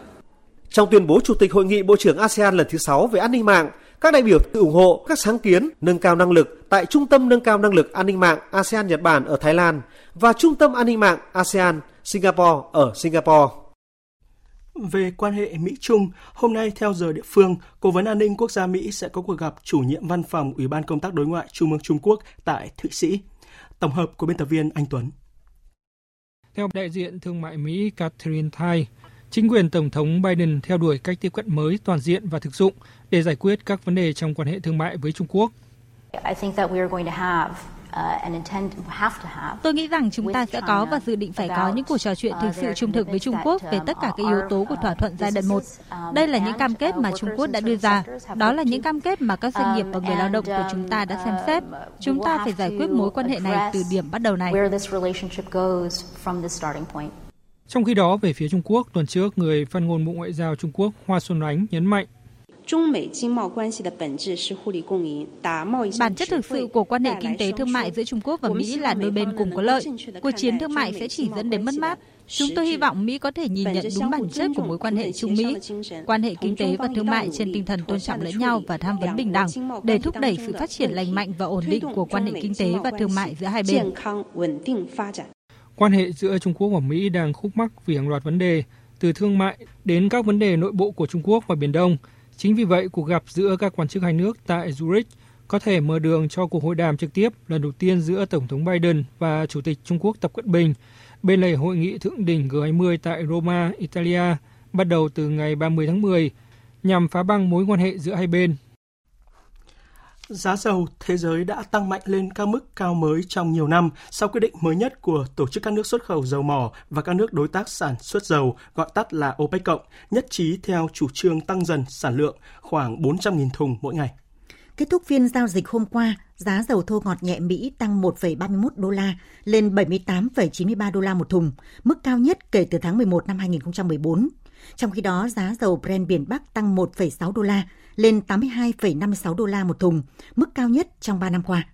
Trong tuyên bố Chủ tịch Hội nghị Bộ trưởng ASEAN lần thứ 6 về an ninh mạng, các đại biểu ủng hộ các sáng kiến nâng cao năng lực tại Trung tâm nâng cao năng lực an ninh mạng ASEAN Nhật Bản ở Thái Lan và Trung tâm an ninh mạng ASEAN Singapore ở Singapore. Về quan hệ Mỹ-Trung, hôm nay theo giờ địa phương, Cố vấn an ninh quốc gia Mỹ sẽ có cuộc gặp chủ nhiệm văn phòng Ủy ban Công tác Đối ngoại Trung ương Trung Quốc tại Thụy Sĩ. Tổng hợp của biên tập viên Anh Tuấn. Theo đại diện thương mại Mỹ Catherine Tai, chính quyền Tổng thống Biden theo đuổi cách tiếp cận mới toàn diện và thực dụng để giải quyết các vấn đề trong quan hệ thương mại với Trung Quốc. Tôi nghĩ rằng chúng ta sẽ có và dự định phải có những cuộc trò chuyện thực sự trung thực với Trung Quốc về tất cả các yếu tố của thỏa thuận giai đoạn 1. Đây là những cam kết mà Trung Quốc đã đưa ra. Đó là những cam kết mà các doanh nghiệp và người lao động của chúng ta đã xem xét. Chúng ta phải giải quyết mối quan hệ này từ điểm bắt đầu này. Trong khi đó, về phía Trung Quốc, tuần trước, người phát ngôn Bộ Ngoại giao Trung Quốc Hoa Xuân Ánh nhấn mạnh Bản chất thực sự của quan hệ kinh tế thương mại giữa Trung Quốc và Mỹ là đôi bên cùng có lợi. Cuộc chiến thương mại sẽ chỉ dẫn đến mất mát. Chúng tôi hy vọng Mỹ có thể nhìn nhận đúng bản chất của mối quan hệ Trung Mỹ, quan hệ kinh tế và thương mại trên tinh thần tôn trọng lẫn nhau và tham vấn bình đẳng để thúc đẩy sự phát triển lành mạnh và ổn định của quan hệ kinh tế và thương mại giữa hai bên. Quan hệ giữa Trung Quốc và Mỹ đang khúc mắc vì hàng loạt vấn đề, từ thương mại đến các vấn đề nội bộ của Trung Quốc và Biển Đông. Chính vì vậy, cuộc gặp giữa các quan chức hai nước tại Zurich có thể mở đường cho cuộc hội đàm trực tiếp lần đầu tiên giữa Tổng thống Biden và Chủ tịch Trung Quốc Tập Cận Bình bên lề hội nghị thượng đỉnh G20 tại Roma, Italia bắt đầu từ ngày 30 tháng 10 nhằm phá băng mối quan hệ giữa hai bên. Giá dầu thế giới đã tăng mạnh lên các mức cao mới trong nhiều năm sau quyết định mới nhất của Tổ chức các nước xuất khẩu dầu mỏ và các nước đối tác sản xuất dầu, gọi tắt là OPEC cộng, nhất trí theo chủ trương tăng dần sản lượng khoảng 400.000 thùng mỗi ngày. Kết thúc phiên giao dịch hôm qua, giá dầu thô ngọt nhẹ Mỹ tăng 1,31 đô la lên 78,93 đô la một thùng, mức cao nhất kể từ tháng 11 năm 2014. Trong khi đó, giá dầu Brent biển Bắc tăng 1,6 đô la lên 82,56 đô la một thùng, mức cao nhất trong 3 năm qua.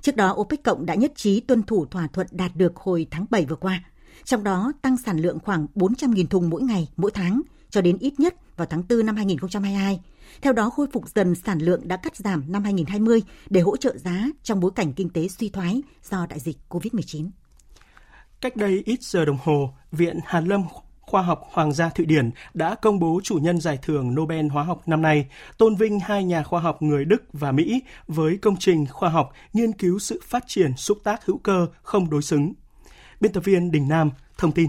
Trước đó, OPEC Cộng đã nhất trí tuân thủ thỏa thuận đạt được hồi tháng 7 vừa qua, trong đó tăng sản lượng khoảng 400.000 thùng mỗi ngày, mỗi tháng, cho đến ít nhất vào tháng 4 năm 2022. Theo đó, khôi phục dần sản lượng đã cắt giảm năm 2020 để hỗ trợ giá trong bối cảnh kinh tế suy thoái do đại dịch COVID-19. Cách đây ít giờ đồng hồ, Viện Hàn Lâm Khoa học Hoàng gia Thụy Điển đã công bố chủ nhân giải thưởng Nobel Hóa học năm nay, tôn vinh hai nhà khoa học người Đức và Mỹ với công trình khoa học nghiên cứu sự phát triển xúc tác hữu cơ không đối xứng. Biên tập viên Đình Nam thông tin.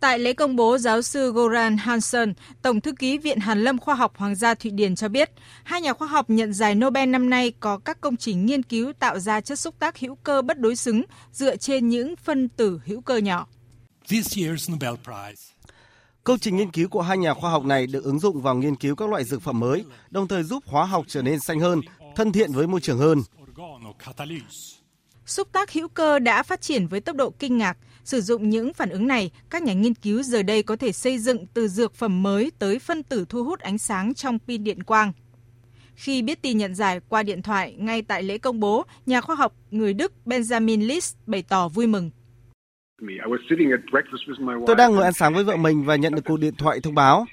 Tại lễ công bố, giáo sư Goran Hansson, Tổng thư ký Viện Hàn lâm Khoa học Hoàng gia Thụy Điển cho biết, hai nhà khoa học nhận giải Nobel năm nay có các công trình nghiên cứu tạo ra chất xúc tác hữu cơ bất đối xứng dựa trên những phân tử hữu cơ nhỏ. Công trình nghiên cứu của hai nhà khoa học này được ứng dụng vào nghiên cứu các loại dược phẩm mới, đồng thời giúp hóa học trở nên xanh hơn, thân thiện với môi trường hơn. Xúc tác hữu cơ đã phát triển với tốc độ kinh ngạc. Sử dụng những phản ứng này, các nhà nghiên cứu giờ đây có thể xây dựng từ dược phẩm mới tới phân tử thu hút ánh sáng trong pin điện quang. Khi biết tin nhận giải qua điện thoại ngay tại lễ công bố, nhà khoa học người Đức Benjamin List bày tỏ vui mừng. Tôi đang ngồi ăn sáng với vợ mình và nhận được cuộc điện thoại thông báo.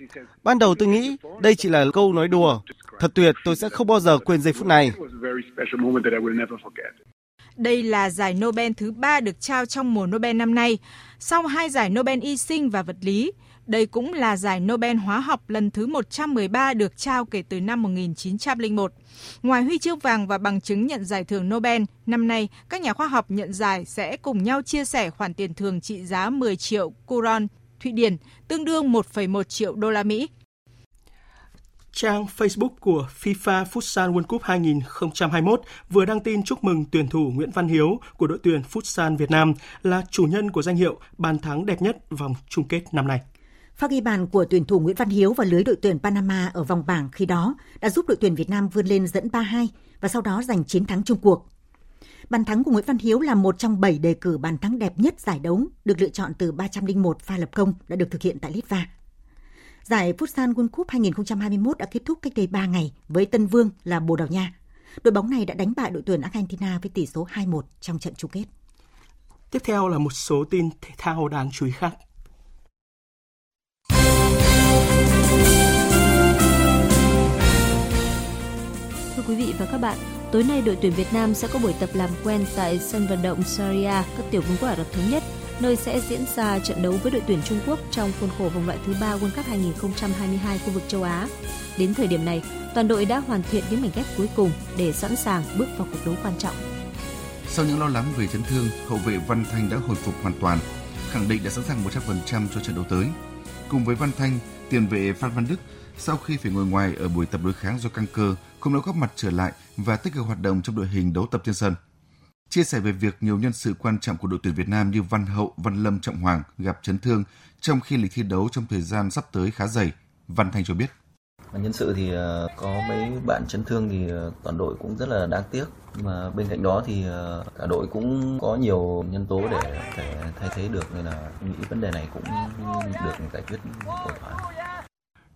Ban đầu tôi nghĩ đây chỉ là câu nói đùa. Thật tuyệt, tôi sẽ không bao giờ quên giây phút này. Đây là giải Nobel thứ ba được trao trong mùa Nobel năm nay, sau hai giải Nobel y sinh và vật lý. Đây cũng là giải Nobel hóa học lần thứ 113 được trao kể từ năm 1901. Ngoài huy chương vàng và bằng chứng nhận giải thưởng Nobel, năm nay các nhà khoa học nhận giải sẽ cùng nhau chia sẻ khoản tiền thưởng trị giá 10 triệu kuron Thụy Điển, tương đương 1,1 triệu đô la Mỹ. Trang Facebook của FIFA Futsal World Cup 2021 vừa đăng tin chúc mừng tuyển thủ Nguyễn Văn Hiếu của đội tuyển Futsal Việt Nam là chủ nhân của danh hiệu bàn thắng đẹp nhất vòng chung kết năm nay. Pha ghi bàn của tuyển thủ Nguyễn Văn Hiếu và lưới đội tuyển Panama ở vòng bảng khi đó đã giúp đội tuyển Việt Nam vươn lên dẫn 3-2 và sau đó giành chiến thắng chung cuộc. Bàn thắng của Nguyễn Văn Hiếu là một trong 7 đề cử bàn thắng đẹp nhất giải đấu, được lựa chọn từ 301 pha lập công đã được thực hiện tại Litva. Giải Futsal World Cup 2021 đã kết thúc cách đây 3 ngày với Tân Vương là Bồ Đào Nha. Đội bóng này đã đánh bại đội tuyển Argentina với tỷ số 2-1 trong trận chung kết. Tiếp theo là một số tin thể thao đáng chú ý khác. Thưa quý vị và các bạn, tối nay đội tuyển Việt Nam sẽ có buổi tập làm quen tại sân vận động Saria, các tiểu vương quốc Ả Rập Thống Nhất, nơi sẽ diễn ra trận đấu với đội tuyển Trung Quốc trong khuôn khổ vòng loại thứ ba World Cup 2022 khu vực châu Á. Đến thời điểm này, toàn đội đã hoàn thiện những mảnh ghép cuối cùng để sẵn sàng bước vào cuộc đấu quan trọng. Sau những lo lắng về chấn thương, hậu vệ Văn Thanh đã hồi phục hoàn toàn, khẳng định đã sẵn sàng 100% cho trận đấu tới. Cùng với Văn Thanh, tiền vệ Phan Văn Đức sau khi phải ngồi ngoài ở buổi tập đối kháng do căng cơ cũng đã góp mặt trở lại và tích cực hoạt động trong đội hình đấu tập trên sân. Chia sẻ về việc nhiều nhân sự quan trọng của đội tuyển Việt Nam như Văn Hậu, Văn Lâm, Trọng Hoàng gặp chấn thương trong khi lịch thi đấu trong thời gian sắp tới khá dày, Văn Thanh cho biết. Nhân sự thì ờ, có mấy bạn chấn thương thì ờ, toàn đội cũng rất là đáng tiếc. Mà bên cạnh đó thì ờ, cả đội cũng có nhiều nhân tố để thể thay thế được nên là nghĩ vấn đề này cũng được giải quyết ổn thỏa.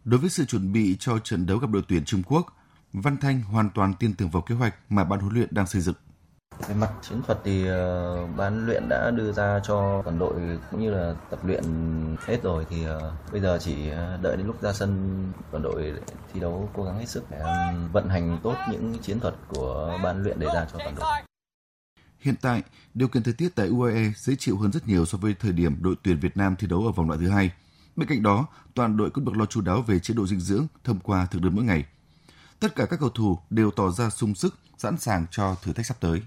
Đối với sự chuẩn bị cho trận đấu gặp đội tuyển Trung Quốc, Văn Thanh hoàn toàn tin tưởng vào kế hoạch mà ban huấn luyện đang xây dựng. Về mặt chiến thuật thì uh, ban luyện đã đưa ra cho toàn đội cũng như là tập luyện hết rồi thì uh, bây giờ chỉ đợi đến lúc ra sân toàn đội thi đấu cố gắng hết sức để vận hành tốt những chiến thuật của ban luyện đề ra cho toàn đội. Hiện tại, điều kiện thời tiết tại UAE dễ chịu hơn rất nhiều so với thời điểm đội tuyển Việt Nam thi đấu ở vòng loại thứ hai. Bên cạnh đó, toàn đội cũng được lo chu đáo về chế độ dinh dưỡng thông qua thực đơn mỗi ngày. Tất cả các cầu thủ đều tỏ ra sung sức, sẵn sàng cho thử thách sắp tới.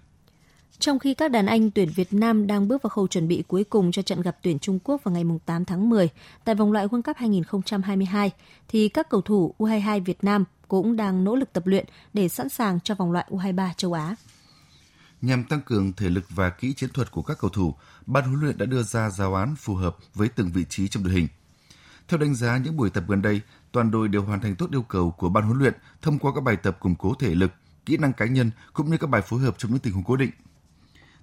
Trong khi các đàn anh tuyển Việt Nam đang bước vào khâu chuẩn bị cuối cùng cho trận gặp tuyển Trung Quốc vào ngày 8 tháng 10 tại vòng loại World Cup 2022, thì các cầu thủ U22 Việt Nam cũng đang nỗ lực tập luyện để sẵn sàng cho vòng loại U23 châu Á. Nhằm tăng cường thể lực và kỹ chiến thuật của các cầu thủ, ban huấn luyện đã đưa ra giáo án phù hợp với từng vị trí trong đội hình. Theo đánh giá những buổi tập gần đây, toàn đội đều hoàn thành tốt yêu cầu của ban huấn luyện thông qua các bài tập củng cố thể lực, kỹ năng cá nhân cũng như các bài phối hợp trong những tình huống cố định.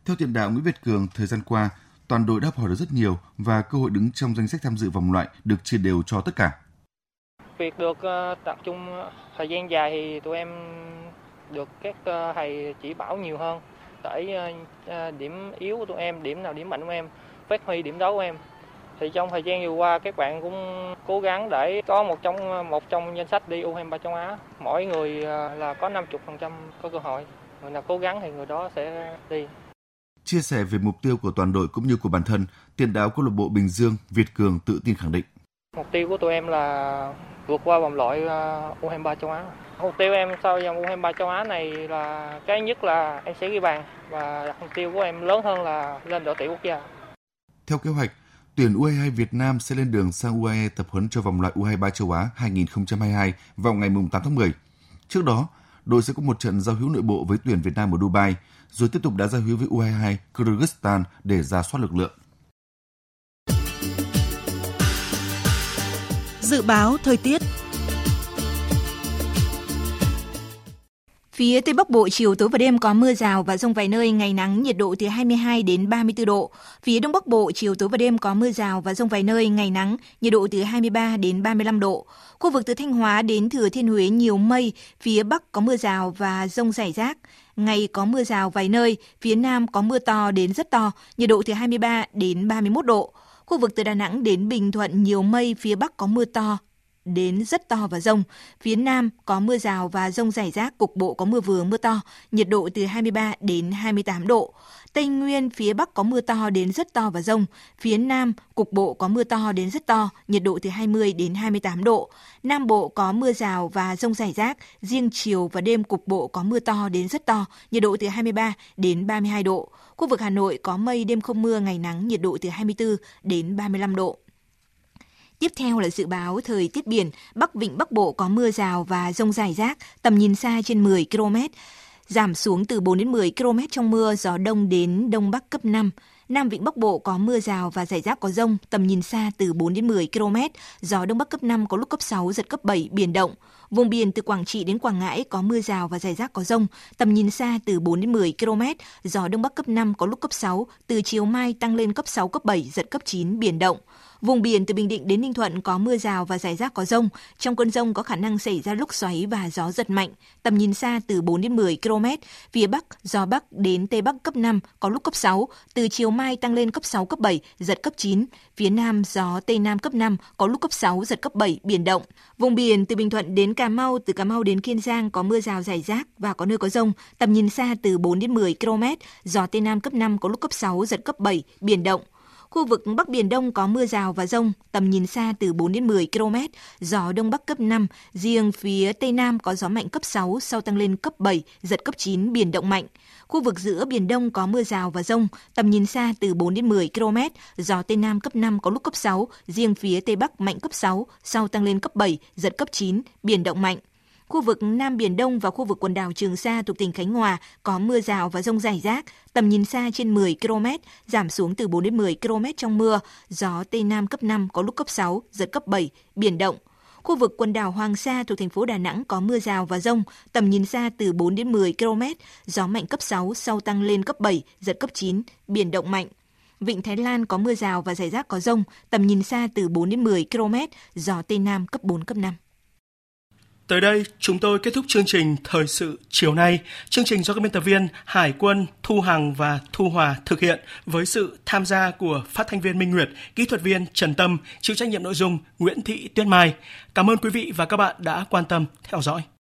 Theo tiền đạo Nguyễn Việt Cường, thời gian qua, toàn đội đã học hỏi được rất nhiều và cơ hội đứng trong danh sách tham dự vòng loại được chia đều cho tất cả. Việc được ờ, tập trung ờ, thời gian dài thì tụi em được các ờ, thầy chỉ bảo nhiều hơn để điểm yếu của tụi em, điểm nào điểm mạnh của em, phát huy điểm đó của em thì trong thời gian vừa qua các bạn cũng cố gắng để có một trong một trong danh sách đi U23 châu Á. Mỗi người à, là có 50% có cơ hội. Người nào cố gắng thì người đó sẽ đi. Chia sẻ về mục tiêu của toàn đội cũng như của bản thân, tiền đạo câu lạc bộ Bình Dương Việt Cường tự tin khẳng định. Mục tiêu của tụi em là vượt qua vòng loại à, U23 châu Á. Mục tiêu em sau vòng U23 châu Á này là cái nhất là em sẽ ghi bàn và mục tiêu của em lớn hơn là lên đội tuyển quốc gia. Theo kế hoạch, tuyển U22 Việt Nam sẽ lên đường sang UAE tập huấn cho vòng loại U23 châu Á 2022 vào ngày 8 tháng 10. Trước đó, đội sẽ có một trận giao hữu nội bộ với tuyển Việt Nam ở Dubai, rồi tiếp tục đá giao hữu với U22 Kyrgyzstan để ra soát lực lượng. Dự báo thời tiết Phía Tây Bắc Bộ chiều tối và đêm có mưa rào và rông vài nơi, ngày nắng, nhiệt độ từ 22 đến 34 độ. Phía Đông Bắc Bộ chiều tối và đêm có mưa rào và rông vài nơi, ngày nắng, nhiệt độ từ 23 đến 35 độ. Khu vực từ Thanh Hóa đến Thừa Thiên Huế nhiều mây, phía Bắc có mưa rào và rông rải rác. Ngày có mưa rào vài nơi, phía Nam có mưa to đến rất to, nhiệt độ từ 23 đến 31 độ. Khu vực từ Đà Nẵng đến Bình Thuận nhiều mây, phía Bắc có mưa to, đến rất to và rông. Phía Nam có mưa rào và rông rải rác, cục bộ có mưa vừa mưa to, nhiệt độ từ 23 đến 28 độ. Tây Nguyên, phía Bắc có mưa to đến rất to và rông. Phía Nam, cục bộ có mưa to đến rất to, nhiệt độ từ 20 đến 28 độ. Nam Bộ có mưa rào và rông rải rác, riêng chiều và đêm cục bộ có mưa to đến rất to, nhiệt độ từ 23 đến 32 độ. Khu vực Hà Nội có mây đêm không mưa, ngày nắng, nhiệt độ từ 24 đến 35 độ. Tiếp theo là dự báo thời tiết biển, Bắc Vịnh Bắc Bộ có mưa rào và rông rải rác, tầm nhìn xa trên 10 km, giảm xuống từ 4 đến 10 km trong mưa, gió đông đến đông bắc cấp 5. Nam Vịnh Bắc Bộ có mưa rào và rải rác có rông, tầm nhìn xa từ 4 đến 10 km, gió đông bắc cấp 5 có lúc cấp 6, giật cấp 7, biển động. Vùng biển từ Quảng Trị đến Quảng Ngãi có mưa rào và rải rác có rông, tầm nhìn xa từ 4 đến 10 km, gió đông bắc cấp 5 có lúc cấp 6, từ chiều mai tăng lên cấp 6 cấp 7 giật cấp 9 biển động. Vùng biển từ Bình Định đến Ninh Thuận có mưa rào và rải rác có rông. Trong cơn rông có khả năng xảy ra lúc xoáy và gió giật mạnh. Tầm nhìn xa từ 4 đến 10 km. Phía Bắc, gió Bắc đến Tây Bắc cấp 5, có lúc cấp 6. Từ chiều mai tăng lên cấp 6, cấp 7, giật cấp 9. Phía Nam, gió Tây Nam cấp 5, có lúc cấp 6, giật cấp 7, biển động. Vùng biển từ Bình Thuận đến Cà Mau, từ Cà Mau đến Kiên Giang có mưa rào rải rác và có nơi có rông. Tầm nhìn xa từ 4 đến 10 km. Gió Tây Nam cấp 5, có lúc cấp 6, giật cấp 7, biển động. Khu vực Bắc Biển Đông có mưa rào và rông, tầm nhìn xa từ 4 đến 10 km, gió Đông Bắc cấp 5, riêng phía Tây Nam có gió mạnh cấp 6, sau tăng lên cấp 7, giật cấp 9, biển động mạnh. Khu vực giữa Biển Đông có mưa rào và rông, tầm nhìn xa từ 4 đến 10 km, gió Tây Nam cấp 5 có lúc cấp 6, riêng phía Tây Bắc mạnh cấp 6, sau tăng lên cấp 7, giật cấp 9, biển động mạnh. Khu vực Nam Biển Đông và khu vực quần đảo Trường Sa thuộc tỉnh Khánh Hòa có mưa rào và rông rải rác, tầm nhìn xa trên 10 km, giảm xuống từ 4 đến 10 km trong mưa, gió Tây Nam cấp 5 có lúc cấp 6, giật cấp 7, biển động. Khu vực quần đảo Hoàng Sa thuộc thành phố Đà Nẵng có mưa rào và rông, tầm nhìn xa từ 4 đến 10 km, gió mạnh cấp 6 sau tăng lên cấp 7, giật cấp 9, biển động mạnh. Vịnh Thái Lan có mưa rào và rải rác có rông, tầm nhìn xa từ 4 đến 10 km, gió Tây Nam cấp 4, cấp 5. Tới đây, chúng tôi kết thúc chương trình Thời sự chiều nay. Chương trình do các biên tập viên Hải quân, Thu Hằng và Thu Hòa thực hiện với sự tham gia của phát thanh viên Minh Nguyệt, kỹ thuật viên Trần Tâm, chịu trách nhiệm nội dung Nguyễn Thị Tuyết Mai. Cảm ơn quý vị và các bạn đã quan tâm theo dõi.